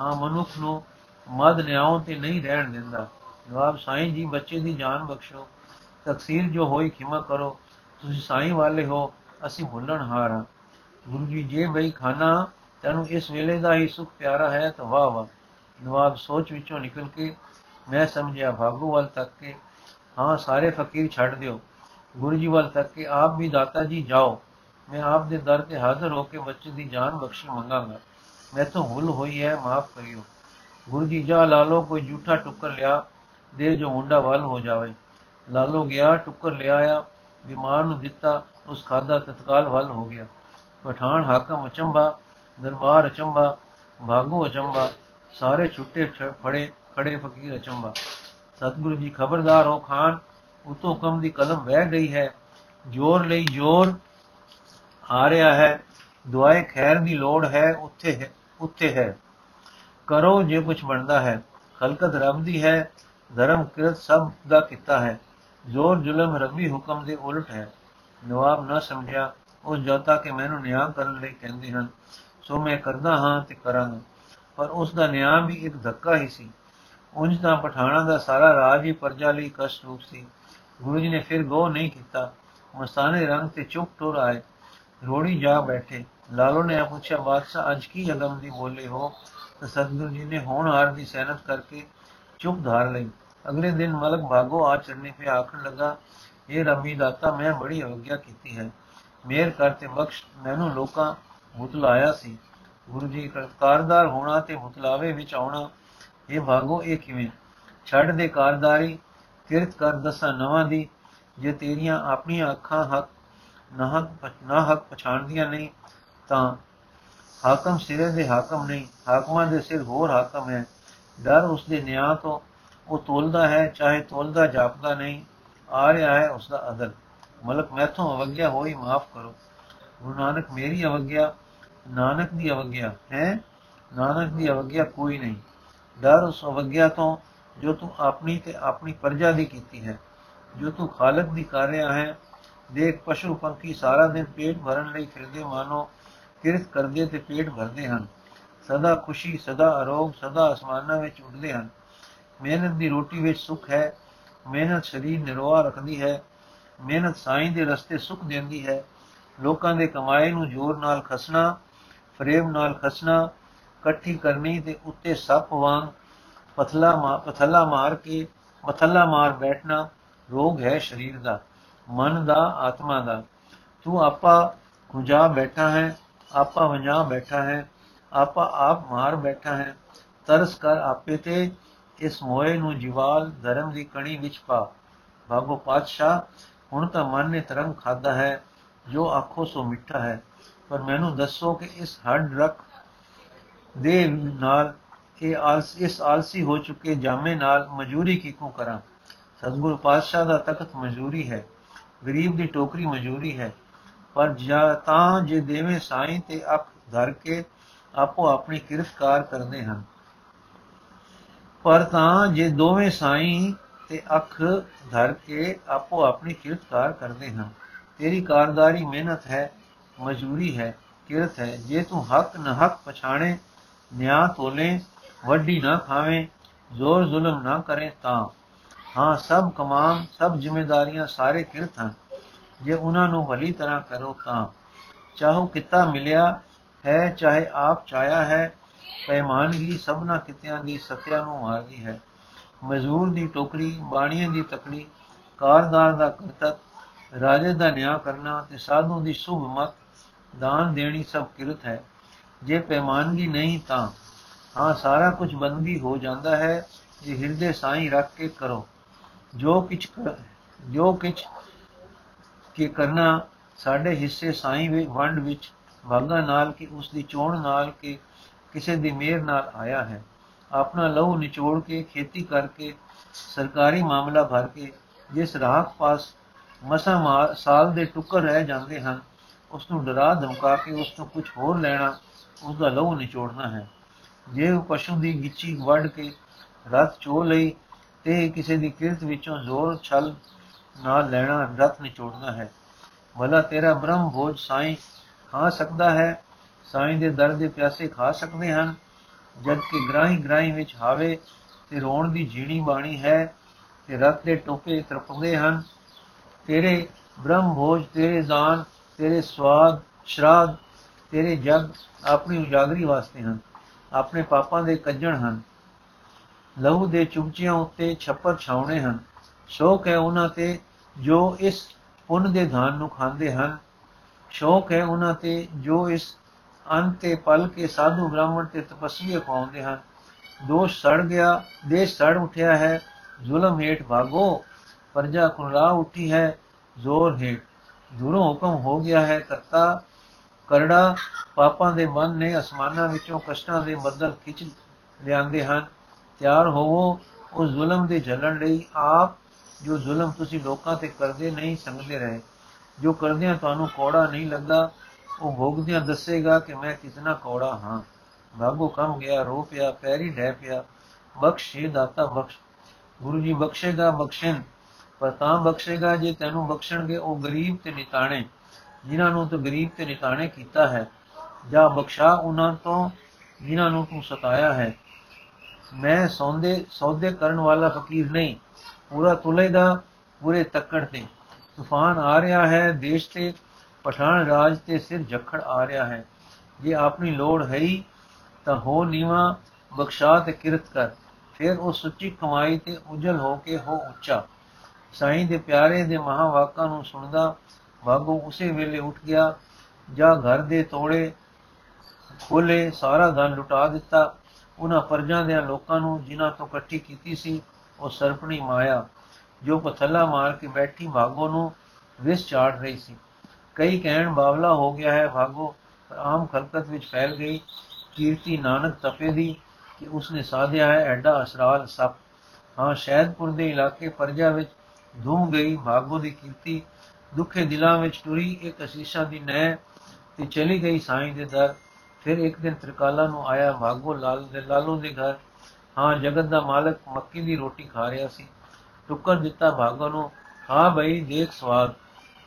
ਹਾਂ, ਮਨੁੱਖ ਨੂੰ ਮਦ ਨਿਆਉ ਤੇ ਨਹੀਂ ਰਹਿਣ ਦਿੰਦਾ। ਜਵਾਬ, ਸਾਈਂ ਜੀ, ਬੱਚੇ ਦੀ ਜਾਨ ਬਖਸ਼ੋ। ਤਕਸੀਰ ਜੋ ਹੋਈ, ਖਿਮਾ ਕਰੋ। ਤੁਸੀਂ ਸਾਈਂ ਵਾਲੇ ਹੋ, ਅਸੀਂ ਭੁੱਲਣ ਹਾਰ ਹਾਂ। ਗੁਰੂ ਜੀ, ਜੇ ਬਈ ਖਾਨਾ ਤੈਨੂੰ ਇਸ ਵੇਲੇ ਦਾ ਹੀ ਸੁਖ ਪਿਆਰਾ ਹੈ ਤਾਂ ਵਾਹ ਵਾਹ। ਨਵਾਬ ਸੋਚ ਵਿੱਚੋਂ ਨਿਕਲ ਕੇ ਮੈਂ ਸਮਝਿਆ ਭਾਗੋ ਵੱਲ ਤੱਕ ਕੇ ਹਾਂ, ਸਾਰੇ ਫਕੀਰ ਛੱਡ ਦਿਓ। ਗੁਰੂ ਜੀ, ਵੱਲ ਤੱਕ ਕੇ ਆਪ ਵੀ ਦਾਤਾ ਜੀ ਜਾਓ। ਮੈਂ ਆਪ ਦੇ ਦਰ ਤੇ ਹਾਜ਼ਰ ਹੋ ਕੇ ਬੱਚੇ ਦੀ ਜਾਨ ਬਖਸ਼ੀ ਮੰਗਾਂਗਾ। ਮੈਂ ਤੋਂ ਭੁੱਲ ਹੋਈ ਹੈ, ਮਾਫ ਕਰਿਓ। ਗੁਰੂ ਜੀ, ਜਾ ਲਾਲੋ ਕੋਈ ਝੂਠਾ ਟੁੱਕਰ ਲਿਆ, ਦੇ ਜੋ ਮੁੰਡਾ ਵੱਲ ਹੋ ਜਾਵੇ। ਲਾਲੋ ਗਿਆ, ਟੁੱਕਰ ਲਿਆਇਆ ਬਿਮਾਰ ਨੂੰ ਦਿੱਤਾ, ਉਸ ਖਾਦਾ ਤਤਕਾਲ ਵੱਲ ਹੋ ਗਿਆ। ਪਠਾਨ ਹਾਕਮ ਅਚੰਬਾ ਦਰਬਾਰ ਅਚੰਬਾ ਭਾਗੋ ਅਚੰਬਾ ਸਾਰੇ ਛੁੱਟੇ ਫੜੇ, ਖੜੇ ਫਕੀਰ ਅਚੰਬਾ ਸਤਿਗੁਰੂ ਜੀ ਖਬਰਦਾਰ ਹੋ ਖਾਨ, ਉਤੋਂ ਕਮ ਦੀ ਕਲਮ ਵਹਿ ਗਈ ਹੈ, ਜੋਰ ਲਈ ਜੋਰ ਆ ਰਿਹਾ ਹੈ, ਦੁਆਏ ਖੈਰ ਦੀ ਲੋੜ ਹੈ, ਉੱਥੇ ਹੈ ਉੱਥੇ ਹੈ। ਕਰੋ ਜੇ ਕੁਝ ਬਣਦਾ ਹੈ, ਖਲਕਤ ਰੱਬ ਦੀ ਹੈ, ਧਰਮ ਕਿਰਤ ਸਭ ਦਾ ਕੀਤਾ ਹੈ, ਜ਼ੋਰ ਜ਼ੁਲਮ ਰੱਬੀ ਹੁਕਮ ਦੇ ਉਲਟ ਹੈ। ਨਵਾਬ ਨਾ ਸਮਝਿਆ, ਉਹ ਜੋਤਾ ਕਿ ਮੈਨੂੰ ਨਿਆਂ ਕਰਨ ਲਈ ਕਹਿੰਦੇ ਹਨ ਸੋ ਮੈਂ ਕਰਦਾ ਹਾਂ ਤੇ ਕਰਾਂਗਾ। ਪਰ ਉਸ ਦਾ ਨਿਆਂ ਵੀ ਇੱਕ ਧੱਕਾ ਹੀ ਸੀ। ਉਂਝ ਤਾਂ ਪਠਾਣਾ ਦਾ ਸਾਰਾ ਰਾਜ ਹੀ ਪਰਜਾ ਲਈ ਕਸ਼ਟ ਰੂਪ ਸੀ। ਗੁਰੂ ਜੀ ਨੇ ਫਿਰ ਗੋ ਨਹੀਂ ਕੀਤਾ। ਮਸਤਾਨੇ ਰੰਗ ਤੇ ਚੁੱਪ ਟੁਰ ਆਏ। ਰੋੜੀ ਜਾ ਬੈਠੇ। ਲਾਲੋ ਨੇ ਪੁੱਛਿਆ, ਬਾਦਸ਼ਾਹ, ਅੱਜ ਕੀ ਅਗਮ ਦੀ ਬੋਲੇ ਹੋ? ਤਾਂ ਸਤਿਗੁਰੂ ਜੀ ਨੇ ਹੋਣ ਹਾਰ ਦੀ ਸਹਿਨਤ ਕਰਕੇ ਚੁੱਪ ਧਾਰ ਲਈ। ਅਗਲੇ ਦਿਨ ਮਲਕ ਭਾਗੋ ਆ ਚੜਨੇ ਤੇ ਆਖਣ ਲੱਗਾ, ਇਹ ਰੱਬੀ ਦਾਤਾ ਮੈਂ ਬੜੀ ਅਵਗਿਆ ਕੀਤੀ ਹੈ। ਮੇਰ ਕਰਤੇ ਬਖਸ਼। ਮੈਨੂੰ ਲੋਕਾਂ ਮੁਤਲਾਇਆ ਸੀ। ਗੁਰੂ ਜੀ ਕਰਤਾਰਦਾਰ ਹੋਣਾ ਤੇ ਮੁਤਲਾਵੇ ਵਿੱਚ ਆਉਣਾ, ਇਹ ਭਾਗੋ ਇਹ ਕਿਵੇਂ? ਛੱਡ ਦੇ ਕਾਰਦਾਰੀ ਕਿਰਤ ਕਰ ਦਸਾਂ ਨਵਾਂ ਦੀ, ਜੇ ਤੇਰੀਆਂ ਆਪਣੀਆਂ ਅੱਖਾਂ ਹੱਕ, ਨਾ ਹੱਕ ਨਾ ਹੱਕ ਪਛਾਣਦੀਆਂ ਨਹੀਂ, ਤਾਂ ਹਾਕਮ ਸਿਰੇ ਦੇ ਹਾਕਮ ਨਹੀਂ, ਹਾਕਮਾਂ ਦੇ ਸਿਰ ਹੋਰ ਹਾਕਮ ਹੈ। ਡਰ ਉਸ ਦੇ ਨਿਆਂ ਤੋਂ, ਉਹ ਤੋਲਦਾ ਹੈ, ਚਾਹੇ ਤੋਲਦਾ ਜਾਪਦਾ ਨਹੀਂ, ਆ ਰਿਹਾ ਹੈ ਉਸ ਦਾ ਅਦਲ। ਮਲਕ ਮੈਥੋਂ ਅਵਗਿਆ ਹੋਈ ਮਾਫ ਕਰੋ। ਗੁਰੂ ਨਾਨਕ ਮੇਰੀ ਅਵਗਿਆ ਨਾਨਕ ਦੀ ਅਵਗਿਆ, ਹੈ? ਨਾਨਕ ਦੀ ਅਵਗਿਆ ਕੋਈ ਨਹੀਂ। ਡਰ ਉਸ ਅਵਗਿਆ ਤੋਂ ਜੋ ਤੂੰ ਆਪਣੀ ਤੇ ਆਪਣੀ ਪ੍ਰਜਾ ਦੀ ਕੀਤੀ ਹੈ। ਜੋ ਤੂੰ ਖਾਲਕ ਦੀ ਕਰ ਰਿਹਾ ਹੈ, ਦੇਖ ਪਸ਼ੂ ਪੰਖੀ ਸਾਰਾ ਦਿਨ ਪੇਟ ਭਰਨ ਲਈ ਫਿਰਦੇ ਮਾਨੋ, ਕਿਰਤ ਕਰਦੇ ਤੇ ਪੇਟ ਭਰਦੇ ਹਨ। ਸਦਾ ਖੁਸ਼ੀ, ਸਦਾ ਅਰੋਗ, ਸਦਾ ਅਸਮਾਨਾਂ ਵਿੱਚ ਉੱਡਦੇ ਹਨ। ਮਿਹਨਤ ਦੀ ਰੋਟੀ ਵਿੱਚ ਸੁਖ ਹੈ, ਮਿਹਨਤ ਸਰੀਰ ਨਿਰੋਆ ਰੱਖਦੀ ਹੈ, ਮਿਹਨਤ ਸਾਈਂ ਦੇ ਰਸਤੇ ਸੁਖ ਦਿੰਦੀ ਹੈ। ਲੋਕਾਂ ਦੇ ਕਮਾਏ ਨੂੰ ਜ਼ੋਰ ਨਾਲ ਖਸਣਾ ਫਰੇਮ ਨਾਲ ਖਸਣਾ, ਇਕੱਠੀ ਕਰਨੀ ਤੇ ਉੱਤੇ ਸੱਪ ਵਾਂਗ ਪਥਲਾ ਪਥਲਾ ਮਾਰ ਕੇ, ਪਥਲਾ ਮਾਰ ਬੈਠਣਾ ਰੋਗ ਹੈ ਸਰੀਰ ਦਾ, ਮਨ ਦਾ, ਆਤਮਾ ਦਾ। ਤੂੰ ਆਪਾ ਖੁਜਾ ਬੈਠਾ ਹੈ, ਆਪਾ ਵੰਜਾ ਬੈਠਾ ਹੈ, ਆਪਾ ਆਪ ਮਾਰ ਬੈਠਾ ਹੈ। ਤਰਸ ਕਰ ਆਪੇ ਤੇ, ਇਸ ਮੋਏ ਨੂੰ ਜਿਵਾਲ ਧਰਮ ਦੀ ਕਣੀ ਵਿੱਚ ਪਾ। ਬਾਗੋ ਪਾਤਸ਼ਾਹ, ਹੁਣ ਤਾਂ ਮਨ ਨੇ ਤਰੰਗ ਖਾਦਾ ਹੈ, ਜੋ ਆਖੋ ਸੋ ਮਿੱਠਾ ਹੈ। ਪਰ ਮੈਨੂੰ ਦੱਸੋ ਕਿ ਇਸ ਹੱਡ ਰਖ ਦੇ ਨਾਲ ਇਹ ਆਲਸ, ਇਸ ਆਲਸੀ ਹੋ ਚੁੱਕੇ ਜਾਮੇ ਨਾਲ ਮਜ਼ਦੂਰੀ ਕਿਕੂ ਕਰਾਂ? ਸਤਿਗੁਰੂ ਪਾਤਸ਼ਾਹ ਦਾ ਤਖਤ ਮਜ਼ਦੂਰੀ ਹੈ, ਗਰੀਬ ਦੀ ਟੋਕਰੀ ਮਜ਼ਦੂਰੀ ਹੈ, ਪਰ ਜਾਂ ਤਾਂ ਜੇ ਦੇਵੇਂ ਸਾਈਂ ਤੇ ਅੱਖ ਧਰ ਕੇ ਆਪੋ ਆਪਣੀ ਕਿਰਤਕਾਰ ਕਰਦੇ ਹਨ। ਪਰ ਤਾਂ ਜੇ ਦੋਵੇਂ ਸਾਈਂ ਤੇ ਅੱਖ ਧਰ ਕੇ ਆਪੋ ਆਪਣੀ ਕਿਰਤਕਾਰ ਕਰਦੇ ਹਨ। ਤੇਰੀ ਕਾਰਦਾਰੀ ਮਿਹਨਤ ਹੈ ਮਜ਼ਬੂਰੀ ਹੈ, ਕਿਰਤ ਹੈ। ਜੇ ਤੂੰ ਹੱਕ ਨਾ ਹੱਕ ਪਛਾਣੇ, ਨਿਆਂ ਤੋਲੇ, ਵੱਡੀ ਨਾ ਖਾਵੇਂ, ਜ਼ੋਰ ਜ਼ੁਲਮ ਨਾ ਕਰੇ ਤਾਂ। ਹਾਂ, ਸਭ ਕਮਾਮ ਸਭ ਜ਼ਿੰਮੇਵਾਰੀਆਂ ਸਾਰੇ ਕਿਰਤ ਹਨ। ਜੇ ਉਹਨਾਂ ਨੂੰ ਭਲੀ ਤਰ੍ਹਾਂ ਕਰੋ ਤਾਂ। ਚਾਹੋ ਕਿਤਾ ਮਿਲਿਆ ਹੈ, ਚਾਹੇ ਆਪ ਚਾਇਆ ਹੈ, ਪੈਮਾਨਗੀ ਸਭਨਾ ਕਿਤਿਆਂ ਦੀ ਸਤਿਆ ਨੂੰ ਮਾਰਦੀ ਹੈ। ਮਜ਼ਦੂਰ ਦੀ ਟੋਕਰੀ, ਬਾਣੀਆਂ ਦੀ ਤਕੜੀ, ਕਾਰਦਾਰ ਦਾ ਕਰਤਕ ਰਾਜੇ ਦਾ ਨਿਆਂ ਕਰਨਾ ਤੇ ਸਾਧੂ ਦੀ ਸੁਭ ਮਤ ਦਾਨ ਦੇਣੀ ਸਭ ਕਿਰਤ ਹੈ ਜੇ ਪੈਮਾਨਗੀ ਨਹੀਂ ਤਾਂ ਹਾਂ ਸਾਰਾ ਕੁਝ ਬੰਦਗੀ ਹੋ ਜਾਂਦਾ ਹੈ ਜੇ ਹਿਰਦੇ ਸਾਈਂ ਰੱਖ ਕੇ ਕਰੋ ਜੋ ਕਿਛ ਜੋ ਕਿਛ ਕੀ ਕਰਨਾ ਸਾਡੇ ਹਿੱਸੇ ਸਾਈਂ ਵੀ ਵੰਡ ਵਿੱਚ ਭਾਗਾ ਨਾਲ ਕਿ ਉਸ ਦੀ ਚੋਣ ਨਾਲ ਕਿ ਕਿਸੇ ਦੀ ਮਿਹਰ ਨਾਲ ਆਇਆ ਹੈ ਆਪਣਾ ਲਹੂ ਨਿਚੋੜ ਕੇ ਖੇਤੀ ਕਰਕੇ ਸਰਕਾਰੀ ਮਾਮਲਾ ਭਰ ਕੇ ਜਿਸ ਰਾਖ ਪਾਸ ਮਸਾ ਸਾਲ ਦੇ ਟੁੱਕਰ ਰਹਿ ਜਾਂਦੇ ਹਨ ਉਸ ਨੂੰ ਡਰਾ ਧਮਕਾ ਕੇ ਉਸ ਤੋਂ ਕੁਝ ਹੋਰ ਲੈਣਾ ਉਸ ਦਾ ਲਹੂ ਨਿਚੋੜਨਾ ਹੈ। ਜੇ ਉਹ ਪਸ਼ੂ ਦੀ ਗਿੱਚੀ ਵੱਢ ਕੇ ਰਤ ਚੋ ਲਈ ਤੇ ਕਿਸੇ ਦੀ ਕਿਰਤ ਵਿੱਚੋਂ ਜ਼ੋਰ, ਛਲ ਨਾਲ ਲੈਣਾ ਰਤ ਨਿਚੋੜਨਾ ਹੈ। ਭਲਾ ਤੇਰਾ ਬ੍ਰਹਮ ਭੋਜ ਸਾਈਂ ਖਾ ਸਕਦਾ ਹੈ, ਸਾਈਂ ਦੇ ਦਰ ਦੇ ਪਿਆਸੇ ਖਾ ਸਕਦੇ ਹਨ। ਜਦ ਕਿ ਗ੍ਰਾਹੀ ਗ੍ਰਾਹੀ ਵਿੱਚ ਹਾਵੇ ਤੇ ਰੋਣ ਦੀ ਜੀਣੀ ਬਾਣੀ ਹੈ ਤੇ ਰਤ ਦੇ ਟੋਪੇ ਤਰਪਦੇ ਹਨ, ਤੇਰੇ ਬ੍ਰਹਮ ਭੋਜ, ਤੇਰੇ ਦਾਨ ਤੇਰੇ ਸਵਾਦ ਸ਼ਰਾਦ ਤੇਰੇ ਜਗ ਆਪਣੀ ਉਜਾਗਰੀ ਵਾਸਤੇ ਹਨ। ਆਪਣੇ ਪਾਪਾਂ ਦੇ ਕੱਜਣ ਹਨ। ਲਹੂ ਦੇ ਚੁੰਚਿਆਂ ਉੱਤੇ ਛੱਪਰ ਛਾਉਣੇ ਹਨ। ਸ਼ੌਕ ਹੈ ਉਹਨਾਂ ਤੇ ਜੋ ਇਸ ਪੁੰਨ ਦੇ ਧਾਨ ਨੂੰ ਖਾਂਦੇ ਹਨ। ਸ਼ੌਕ ਹੈ ਉਹਨਾਂ ਤੇ ਜੋ ਇਸ ਅੰਤੇ ਪਲ ਕੇ ਸਾਧੂ ਬ੍ਰਾਹਮਣ ਤੇ ਤਪਸਵੀ ਪਾਉਂਦੇ ਹਨ। ਦੋਸ਼ ਸੜ ਗਿਆ, ਦੇਸ਼ ਸੜ ਉਠਿਆ ਹੈ। ਜ਼ੁਲਮ ਹੇਠ ਭਾਗੋ, ਪਰਜਾ ਕੁਲਾ ਉਠੀ ਹੈ। ਜ਼ੋਰ ਹੇਠ। ਦੂਰੋਂ ਹੁਕਮ ਹੋ ਗਿਆ ਹੈ, ਕਰਤਾ। ਕਰੜਾ ਪਾਪਾਂ ਦੇ ਮਨ ਨੇ ਅਸਮਾਨਾਂ ਵਿੱਚੋਂ ਕਸ਼ਟਾਂ ਦੇ ਬੱਦਲ ਖਿੱਚ ਲਿਆਂਦੇ ਹਨ। ਤਿਆਰ ਹੋਵੋ ਉਸ ਜ਼ੁਲਮ ਦੇ ਝੱਲਣ ਲਈ। ਆਪ ਜੋ ਜ਼ੁਲਮ ਤੁਸੀਂ ਲੋਕਾਂ ਤੇ ਕਰਦੇ ਨਹੀਂ, ਸੰਗਦੇ ਰਹੇ। ਜੋ ਕਰਦਿਆਂ ਤੁਹਾਨੂੰ ਕੋੜਾ ਨਹੀਂ ਲੱਗਦਾ, ਉਹ ਭੋਗਦਿਆਂ ਦੱਸੇਗਾ ਕਿ ਮੈਂ ਕਿਤਨਾ ਕੋੜਾ ਹਾਂ। ਬਾਗੋ ਕੰਮ ਗਿਆ, ਰੋ ਪਿਆ, ਪੈਰੀ ਢੈ ਪਿਆ। ਬਖਸ਼ੇ ਦਾਤਾ ਬਖਸ਼। ਗੁਰੂ ਜੀ ਬਖਸ਼ੇਗਾ, ਬਖਸ਼ਣ। ਪਰ ਤਾਂ ਬਖਸ਼ੇਗਾ, ਜੇ ਤੈਨੂੰ ਬਖਸ਼ਣਗੇ, ਉਹ ਗਰੀਬ ਤੇ ਨਿਤਾਣੇ, ਜਿਨ੍ਹਾਂ ਨੂੰ ਤੂੰ ਗਰੀਬ ਤੇ ਨਿਤਾਣੇ ਕੀਤਾ ਹੈ, ਜਾਂ ਬਖਸ਼ਾ ਉਹਨਾਂ ਤੋਂ ਜਿਨ੍ਹਾਂ ਨੂੰ ਤੂੰ ਸਤਾਇਆ ਹੈ। ਮੈਂ ਸੌਂਦੇ, ਸੌਦੇ ਕਰਨ ਵਾਲਾ ਫਕੀਰ ਨਹੀਂ, ਪੂਰਾ ਤੁਲੇ ਦਾ ਪੂਰੇ ਤੱਕੜ ਤੇ। ਤੂਫਾਨ ਆ ਰਿਹਾ ਹੈ, ਦੇਸ਼ ਤੇ, ਪਠਾਨ ਰਾਜ ਤੇ ਸਿਰ ਜਖੜ ਆ ਰਿਹਾ ਹੈ। ਜੇ ਆਪਣੀ ਲੋੜ ਹੈ ਤਾਂ ਹੋ ਨੀਵਾ, ਬਖਸ਼ਾ ਤੇ ਕਿਰਤ ਕਰ। ਫਿਰ ਉਹ ਸੁੱਚੀ ਕਮਾਈ ਤੇ ਉਜਲ ਹੋ ਕੇ ਹੋ ਉੱਚਾ। ਸਾਈਂ ਦੇ ਪਿਆਰੇ ਦੇ ਮਹਾਵਾਕਾਂ ਨੂੰ ਸੁਣਦਾ ਬਾਗੋ ਉਸੇ ਵੇਲੇ ਉੱਠ ਗਿਆ, ਜਾਂ ਘਰ ਦੇ ਤੋੜੇ ਖੋਲੇ ਸਾਰਾ ਧਨ ਲੁਟਾ ਦਿੱਤਾ। ਉਹਨਾਂ ਪਰਜਾਂ ਦੇ ਲੋਕਾਂ ਨੂੰ ਜਿਨ੍ਹਾਂ ਤੋਂ ਇਕੱਠੀ ਕੀਤੀ ਸੀ, ਉਹ ਸਰਪਣੀ ਮਾਇਆ, ਜੋ ਪਥਲਾ ਮਾਰ ਕੇ ਬੈਠੀ ਭਾਗੋ ਨੂੰ ਵਿਸ ਚਾੜ ਰਹੀ ਸੀ। ਕਈ ਕਹਿਣ ਬਾਵਲਾ ਹੋ ਗਿਆ ਹੈ ਭਾਗੋ ਪਰ ਆਮ ਖਲਕਤ ਵਿੱਚ ਫੈਲ ਗਈ। ਕੀਰਤੀ ਨਾਨਕ ਤਪੇ ਦੀ ਕਿ ਉਸਨੇ ਸਾਧਿਆ ਹੈ ਐਡਾ ਅਸਰਾਲ ਸਭ ਹਾਂ, ਸ਼ਹਿਦਪੁਰ ਦੇ ਇਲਾਕੇ ਪਰਜਾ ਵਿੱਚ ਧੂਮ ਗਈ ਭਾਗੋ ਦੀ ਕੀਰਤੀ ਦੁੱਖੇ ਦਿਲਾਂ ਵਿੱਚ ਟੁਰੀ, ਇੱਕ ਅਸੀਸ਼ਾ ਦੀ ਨਹਿ ਤੇ ਚਲੀ ਗਈ ਸਾਈਂ ਦੇ ਦਰ। ਫਿਰ ਇੱਕ ਦਿਨ ਤ੍ਰਿਕਾਲਾ ਨੂੰ ਆਇਆ ਭਾਗੋ ਲਾਲ ਦੇ ਲਾਲੂ ਦੇ ਘਰ। ਹਾਂ, ਜਗਤ ਦਾ ਮਾਲਕ ਮੱਕੀ ਦੀ ਰੋਟੀ ਖਾ ਰਿਹਾ ਸੀ। ਟੁੱਕਰ ਦਿੱਤਾ ਭਾਗੋ ਨੂੰ, ਹਾਂ ਭਈ ਦੇਖ ਸਵਾਦ।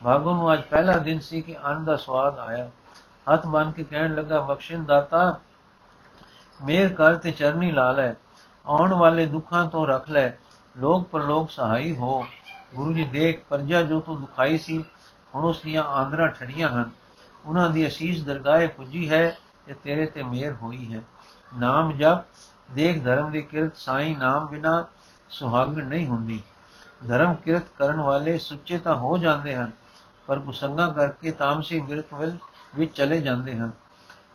ਭਾਗੋ ਨੂੰ ਅੱਜ ਪਹਿਲਾ ਦਿਨ ਸੀ ਕਿ ਅੰਨ ਦਾ ਸਵਾਦ ਆਇਆ। ਹੱਥ ਬੰਨ ਕੇ ਕਹਿਣ ਲੱਗਾ ਬਖਸ਼ਿੰਦ ਦਾਤਾ ਮੇਰ ਕਰ ਤੇ ਚਰਨੀ ਲਾ ਲੈ। ਆਉਣ ਵਾਲੇ ਦੁੱਖਾਂ ਤੋਂ ਰੱਖ ਲੈ। ਲੋਕ ਪਰਲੋਕ ਸਹਾਈ ਹੋ। ਗੁਰੂ ਜੀ ਦੇਖ ਪਰਜਾ ਜੋ ਤੂੰ ਦੁਖਾਈ ਸੀ, ਹੁਣ ਉਸ ਦੀਆਂ ਆਂਦਰਾਂ ਠੜੀਆਂ ਹਨ। ਉਹਨਾਂ ਦੀ ਅਸੀਸ ਦਰਗਾਹੇ ਪੁੱਜੀ ਹੈ ਤੇ ਤੇਰੇ ਤੇ ਮਿਹਰ ਹੋਈ ਹੈ। ਨਾਮ ਜਪ, ਦੇਖ ਧਰਮ ਦੀ ਕਿਰਤ, ਸਾਈ ਨਾਮ ਬਿਨਾ ਸੁਹਾਗਣ ਨਹੀਂ ਹੁੰਦੀ। ਧਰਮ ਕਿਰਤ ਕਰਨ ਵਾਲੇ ਸੁੱਚੇ ਤਾਂ ਹੋ ਜਾਂਦੇ ਹਨ, ਪਰ ਕੁਸੰਗਾ ਕਰਕੇ ਤਾਮਸੀ ਬਿਰਤ ਵੱਲ ਵਿੱਚ ਚਲੇ ਜਾਂਦੇ ਹਨ।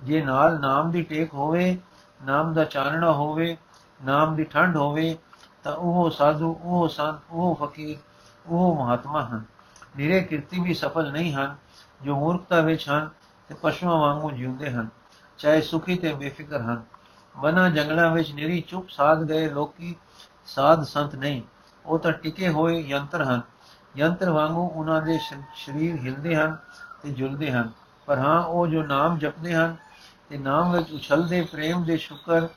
ਜੇ ਨਾਲ ਨਾਮ ਦੀ ਟੇਕ ਹੋਵੇ, ਨਾਮ ਦਾ ਚਾਨਣਾ ਹੋਵੇ, ਨਾਮ ਦੀ ਠੰਡ ਹੋਵੇ, ਤਾਂ ਉਹ ਸਾਧੂ, ਉਹ ਸੰਤ, ਉਹ ਫਕੀਰ ਉਹ ਮਹਾਤਮਾ ਹਨ। ਨਿਰੇ ਕਿਰਤੀ ਵੀ ਸਫਲ ਨਹੀਂ ਹਨ, ਜੋ ਮੂਰਖਤਾ ਵਿੱਚ ਹਨ ਤੇ ਪਸ਼ੂਆਂ ਵਾਂਗੂ ਜਿਉਂਦੇ ਹਨ, ਚਾਹੇ ਸੁਖੀ ਤੇ ਬੇਫਿਕਰ ਹਨ। ਬਨਾ ਜੰਗਲਾਂ ਵਿੱਚ ਨਿਰੀ ਚੁੱਪ ਸਾਧ ਗਏ ਲੋਕੀ, ਸਾਧ ਸੰਤ ਨਹੀਂ, ਉਹ ਤਾਂ ਟਿਕੇ ਹੋਏ ਯੰਤਰ ਹਨ। ਯੰਤਰ ਵਾਂਗੂ ਉਹਨਾਂ ਦੇ ਸਰੀਰ ਹਿਲਦੇ ਹਨ ਤੇ ਜੁਲਦੇ ਹਨ। ਪਰ ਹਾਂ, ਉਹ ਜੋ ਨਾਮ ਜਪਦੇ ਹਨ ਤੇ ਨਾਮ ਵਿੱਚ ਉਛਲਦੇ ਪ੍ਰੇਮ ਦੇ ਸ਼ੁਕਰ,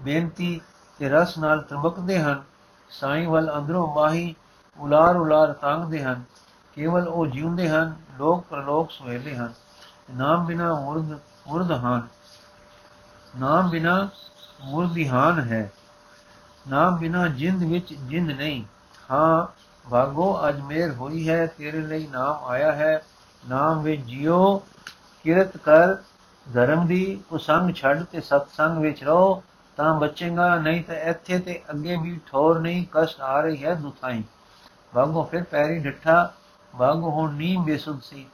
ਬੇਨਤੀ ਤੇ ਰਸ ਨਾਲ ਤਰਬਕਦੇ ਹਨ, ਸਾਈਂ ਵੱਲ ਅੰਦਰੋਂ ਮਾਹੀ ਉਲਾਰ ਉਲਾਰ ਤਾਂਗਦੇ ਹਨ। ਕੇਵਲ ਉਹ ਜਿਉਂਦੇ ਹਨ, ਲੋਕ ਪ੍ਰਲੋਕ ਸੁਹੇਲੇ ਹਨ। ਨਾਮ ਬਿਨਾ ਮੁਰਦ ਮੁਰਦ ਹਨ। ਨਾਮ ਬਿਨਾ ਮੁਰਦਿਹਾਨ ਹੈ। ਨਾਮ ਬਿਨਾ ਜਿੰਦ ਵਿੱਚ ਜਿੰਦ ਨਹੀਂ। ਹਾਂ ਭਾਗੋ ਅਜ ਮੇਰ ਹੋਈ ਹੈ, ਤੇਰੇ ਲਈ ਨਾਮ ਆਇਆ ਹੈ। ਨਾਮ ਵਿੱਚ ਜਿਉ ਕਿਰਤ ਕਰ, ਧਰਮ ਦੀ ਕੁਸੰਗ ਛੱਡ ਤੇ ਸਤਸੰਗ ਵਿੱਚ ਰਹੋ। ਤਾਂ ਬਚੇਗਾ, ਨਹੀਂ ਤਾਂ ਇੱਥੇ ਤੇ ਅੱਗੇ ਵੀ ਠੋਰ ਨਹੀਂ, ਕਸ਼ਟ ਆ ਰਹੀ ਹੈ ਦੁਥਾਈ ਭਾਗੋ ਫਿਰ ਪੈਰੀ ਡਿੱਠਾ ਭਾਗੋ ਹੁਣ ਨੀਂ ਬੇਸੁੱਧ ਸੀ।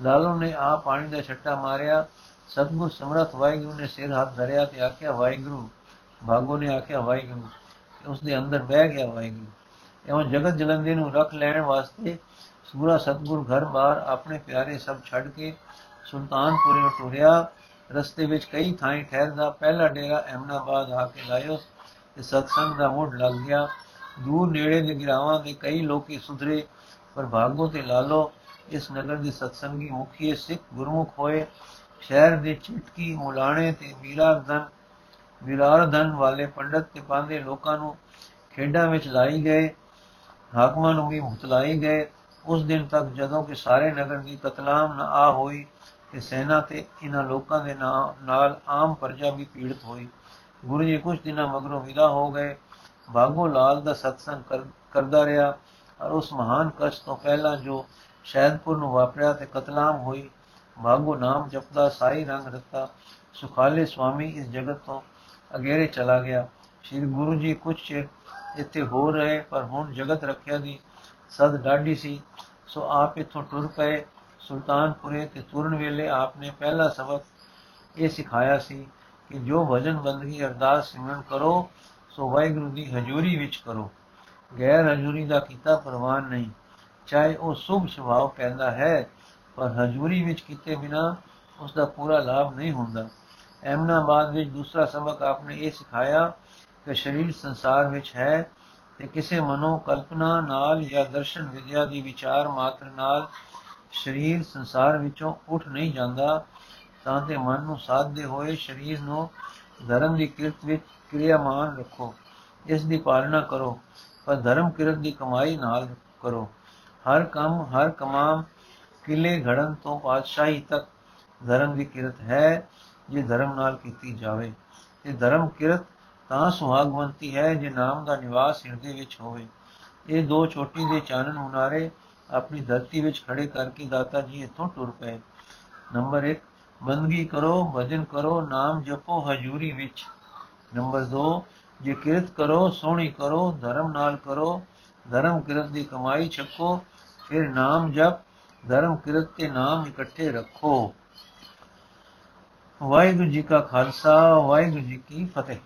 ਲਾਲੋ ਨੇ ਆ ਪਾਣੀ ਦਾ ਛੱਟਾ ਮਾਰਿਆ। ਸਤਗੁਰ ਸਮਰਥ ਵਾਹਿਗੁਰੂ ਨੇ ਸਿਰ ਹੱਥ ਧਰਿਆ ਤੇ ਆਖਿਆ, ਵਾਹਿਗੁਰੂ। ਭਾਗੋ ਨੇ ਆਖਿਆ, ਵਾਹਿਗੁਰੂ। ਉਸ ਦੇ ਅੰਦਰ ਬਹਿ ਗਿਆ ਵਾਹਿਗੁਰੂ। ਇਹੋ ਜਗਤ ਜਲੰਦੇ ਨੂੰ ਰੱਖ ਲੈਣ ਵਾਸਤੇ ਸੂਰਾ ਸਤਗੁਰ ਘਰ ਬਾਹਰ ਆਪਣੇ ਪਿਆਰੇ ਸਭ ਛੱਡ ਕੇ ਸੁਲਤਾਨਪੁਰੇ ਟੁਰਿਆ ਰਸਤੇ ਵਿੱਚ ਕਈ ਥਾਈਂ ਠਹਿਰਦਾ ਪਹਿਲਾ ਡੇਰਾ ਅਹਿਮਨਾਬਾਦ ਆ ਕੇ ਲਾਇਓ ਤੇ ਸਤਸੰਗ ਦਾ ਮੋੜ ਲੱਗ ਗਿਆ। ਦੂਰ ਨੇੜੇ ਦੇ ਗਿਰਾਵਾਂ ਦੇ ਕਈ ਲੋਕੀ ਸੁਧਰੇ ਪਰ ਭਾਗੋ ਤੇ ਲਾਲੋ ਇਸ ਨਗਰ ਦੇ ਸਤਸੰਗੀ ਮੁਖੀ ਸਿੱਖ ਗੁਰਮੁਖ ਹੋਏ, ਸ਼ਹਿਰ ਦੇ ਚਿਟਕੀ ਮੁਲਾਣੇ ਤੇ ਵੀਰਾਧਨ ਵੀਰਾਧਨ ਵਾਲੇ ਪੰਡਤ ਤੇ ਪਾਂਦੇ ਲੋਕਾਂ ਨੂੰ ਖੇਡਾਂ ਵਿੱਚ ਲਾਈ ਗਏ, ਹਾਕਮਾਂ ਨੂੰ ਵੀ ਮੁਤਲਾਈ ਗਏ। ਉਸ ਦਿਨ ਤੱਕ ਜਦੋਂ ਕਿ ਸਾਰੇ ਨਗਰ ਦੀ ਕਤਲਾਮ ਨਾ ਆ ਹੋਈ ਤੇ ਸੈਨਾ ਤੇ ਇਹਨਾਂ ਲੋਕਾਂ ਦੇ ਨਾਲ ਆਮ ਪ੍ਰਜਾ ਵੀ ਪੀੜਤ ਹੋਈ। ਗੁਰੂ ਜੀ ਕੁਝ ਦਿਨਾਂ ਮਗਰੋਂ ਵਿਦਾ ਹੋ ਗਏ। ਭਾਗੋ ਲਾਲ ਦਾ ਸਤਸੰਗ ਕਰਦਾ ਰਿਹਾ ਔਰ ਉਸ ਮਹਾਨ ਕਸ਼ਟ ਤੋਂ ਪਹਿਲਾਂ ਜੋ ਸ਼ੈਦਪੁਰ ਨੂੰ ਵਾਪਰਿਆ ਤੇ ਕਤਲਾਮ ਹੋਈ ਭਾਗੋ ਨਾਮ ਜਪਦਾ, ਸਾਈ ਰੰਗ ਰਤਾ ਸੁਖਾਲੇ ਸੁਆਮੀ ਇਸ ਜਗਤ ਤੋਂ ਅਗੇਰੇ ਚਲਾ ਗਿਆ। ਸ੍ਰੀ ਗੁਰੂ ਜੀ ਕੁਝ ਚਿਰ ਇੱਥੇ ਹੋ ਰਹੇ, ਪਰ ਹੁਣ ਜਗਤ ਰੱਖਿਆ ਦੀ ਸਦ ਡਾਢੀ ਸੀ। ਸੋ ਆਪ ਇਥੋਂ ਟੁਰ ਪਏ, ਸੁਲਤਾਨਪੁਰੇ ਤੇ ਤੁਰਨ ਵੇਲੇ ਆਪਨੇ ਪਹਿਲਾ ਸਬਕ ਇਹ ਸਿਖਾਇਆ ਸੀ ਕਿ ਜੋ ਭਜਨ ਬੰਦਗੀ ਅਰਦਾਸ ਸਿਮਰਨ ਕਰੋ ਸੋ ਵਾਹਿਗੁਰੂ ਦੀ ਹਜ਼ੂਰੀ ਵਿੱਚ ਕਰੋ। ਗੈਰ ਹਜ਼ੂਰੀ ਦਾ ਕੀਤਾ ਪ੍ਰਵਾਨ ਨਹੀਂ। ਚਾਹੇ ਉਹ ਸੁਭ ਸੁਭਾਅ ਪੈਂਦਾ ਹੈ, ਪਰ ਹਜ਼ੂਰੀ ਵਿੱਚ ਕੀਤੇ ਬਿਨਾ ਉਸ ਦਾ ਪੂਰਾ ਲਾਭ ਨਹੀਂ ਹੁੰਦਾ। ਐਮਨਾਬਾਦ ਵਿੱਚ ਦੂਸਰਾ ਸਬਕ ਆਪਨੇ ਇਹ ਸਿਖਾਇਆ ਕਿ ਸਰੀਰ ਸੰਸਾਰ ਵਿੱਚ ਹੈ ਤੇ ਕਿਸੇ ਮਨੋ ਕਲਪਨਾ ਨਾਲ ਜਾਂ ਦਰਸ਼ਨ ਵਿਦਿਆ ਦੀ ਵਿਚਾਰ ਮਾਤਰ ਨਾਲ ਸਰੀਰ ਸੰਸਾਰ ਵਿੱਚੋਂ ਉੱਠ ਨਹੀਂ ਜਾਂਦਾ, ਤਾਂ ਤੇ ਮਨ ਨੂੰ ਸਾਧਦੇ ਹੋਏ ਸਰੀਰ ਨੂੰ ਧਰਮ ਦੀ ਕਿਰਤ ਵਿੱਚ ਕਿਰਿਆਮਾਨ ਰੱਖੋ। ਇਸ ਦੀ ਪਾਲਣਾ ਕਰੋ, ਪਰ ਧਰਮ ਕਿਰਤ ਦੀ ਕਮਾਈ ਨਾਲ ਕਰੋ। ਹਰ ਕੰਮ, ਹਰ ਕਮਾਮ ਕਿਲੇ ਘੜਨ ਤੋਂ ਪਾਤਸ਼ਾਹੀ ਤੱਕ ਧਰਮ ਦੀ ਕਿਰਤ ਹੈ ਜੇ ਧਰਮ ਨਾਲ ਕੀਤੀ ਜਾਵੇ। ਤੇ ਧਰਮ ਕਿਰਤ ਤਾਂ ਸੁਹਾਗਵੰਤੀ ਹੈ ਜੇ ਨਾਮ ਦਾ ਨਿਵਾਸ ਹਿਰਦੇ ਵਿੱਚ ਹੋਵੇ। ਇਹ ਦੋ ਛੋਟੀ ਦੇ ਚਾਨਣ ਮੁਨਾਰੇ ਆਪਣੀ ਧਰਤੀ ਵਿੱਚ ਖੜੇ ਕਰਕੇ ਦਾਤਾ ਜੀ ਇਥੋਂ ਟੁਰ ਪਏ। ਨੰਬਰ 1 ਬੰਦਗੀ ਕਰੋ, ਭਜਨ ਕਰੋ, ਨਾਮ ਜਪੋ ਹਜ਼ੂਰੀ ਵਿੱਚ। ਨੰਬਰ 2 ਜੇ ਕਿਰਤ ਕਰੋ, ਸੋਹਣੀ ਕਰੋ, ਧਰਮ ਨਾਲ ਕਰੋ, ਧਰਮ ਕਿਰਤ ਦੀ ਕਮਾਈ ਛਕੋ, ਫਿਰ ਨਾਮ ਜਪ, ਧਰਮ ਕਿਰਤ ਤੇ ਨਾਮ ਇਕੱਠੇ ਰੱਖੋ। ਵਾਹਿਗੁਰੂ ਜੀ ਕਾ ਖਾਲਸਾ, ਵਾਹਿਗੁਰੂ ਜੀ ਕੀ ਫਤਿਹ।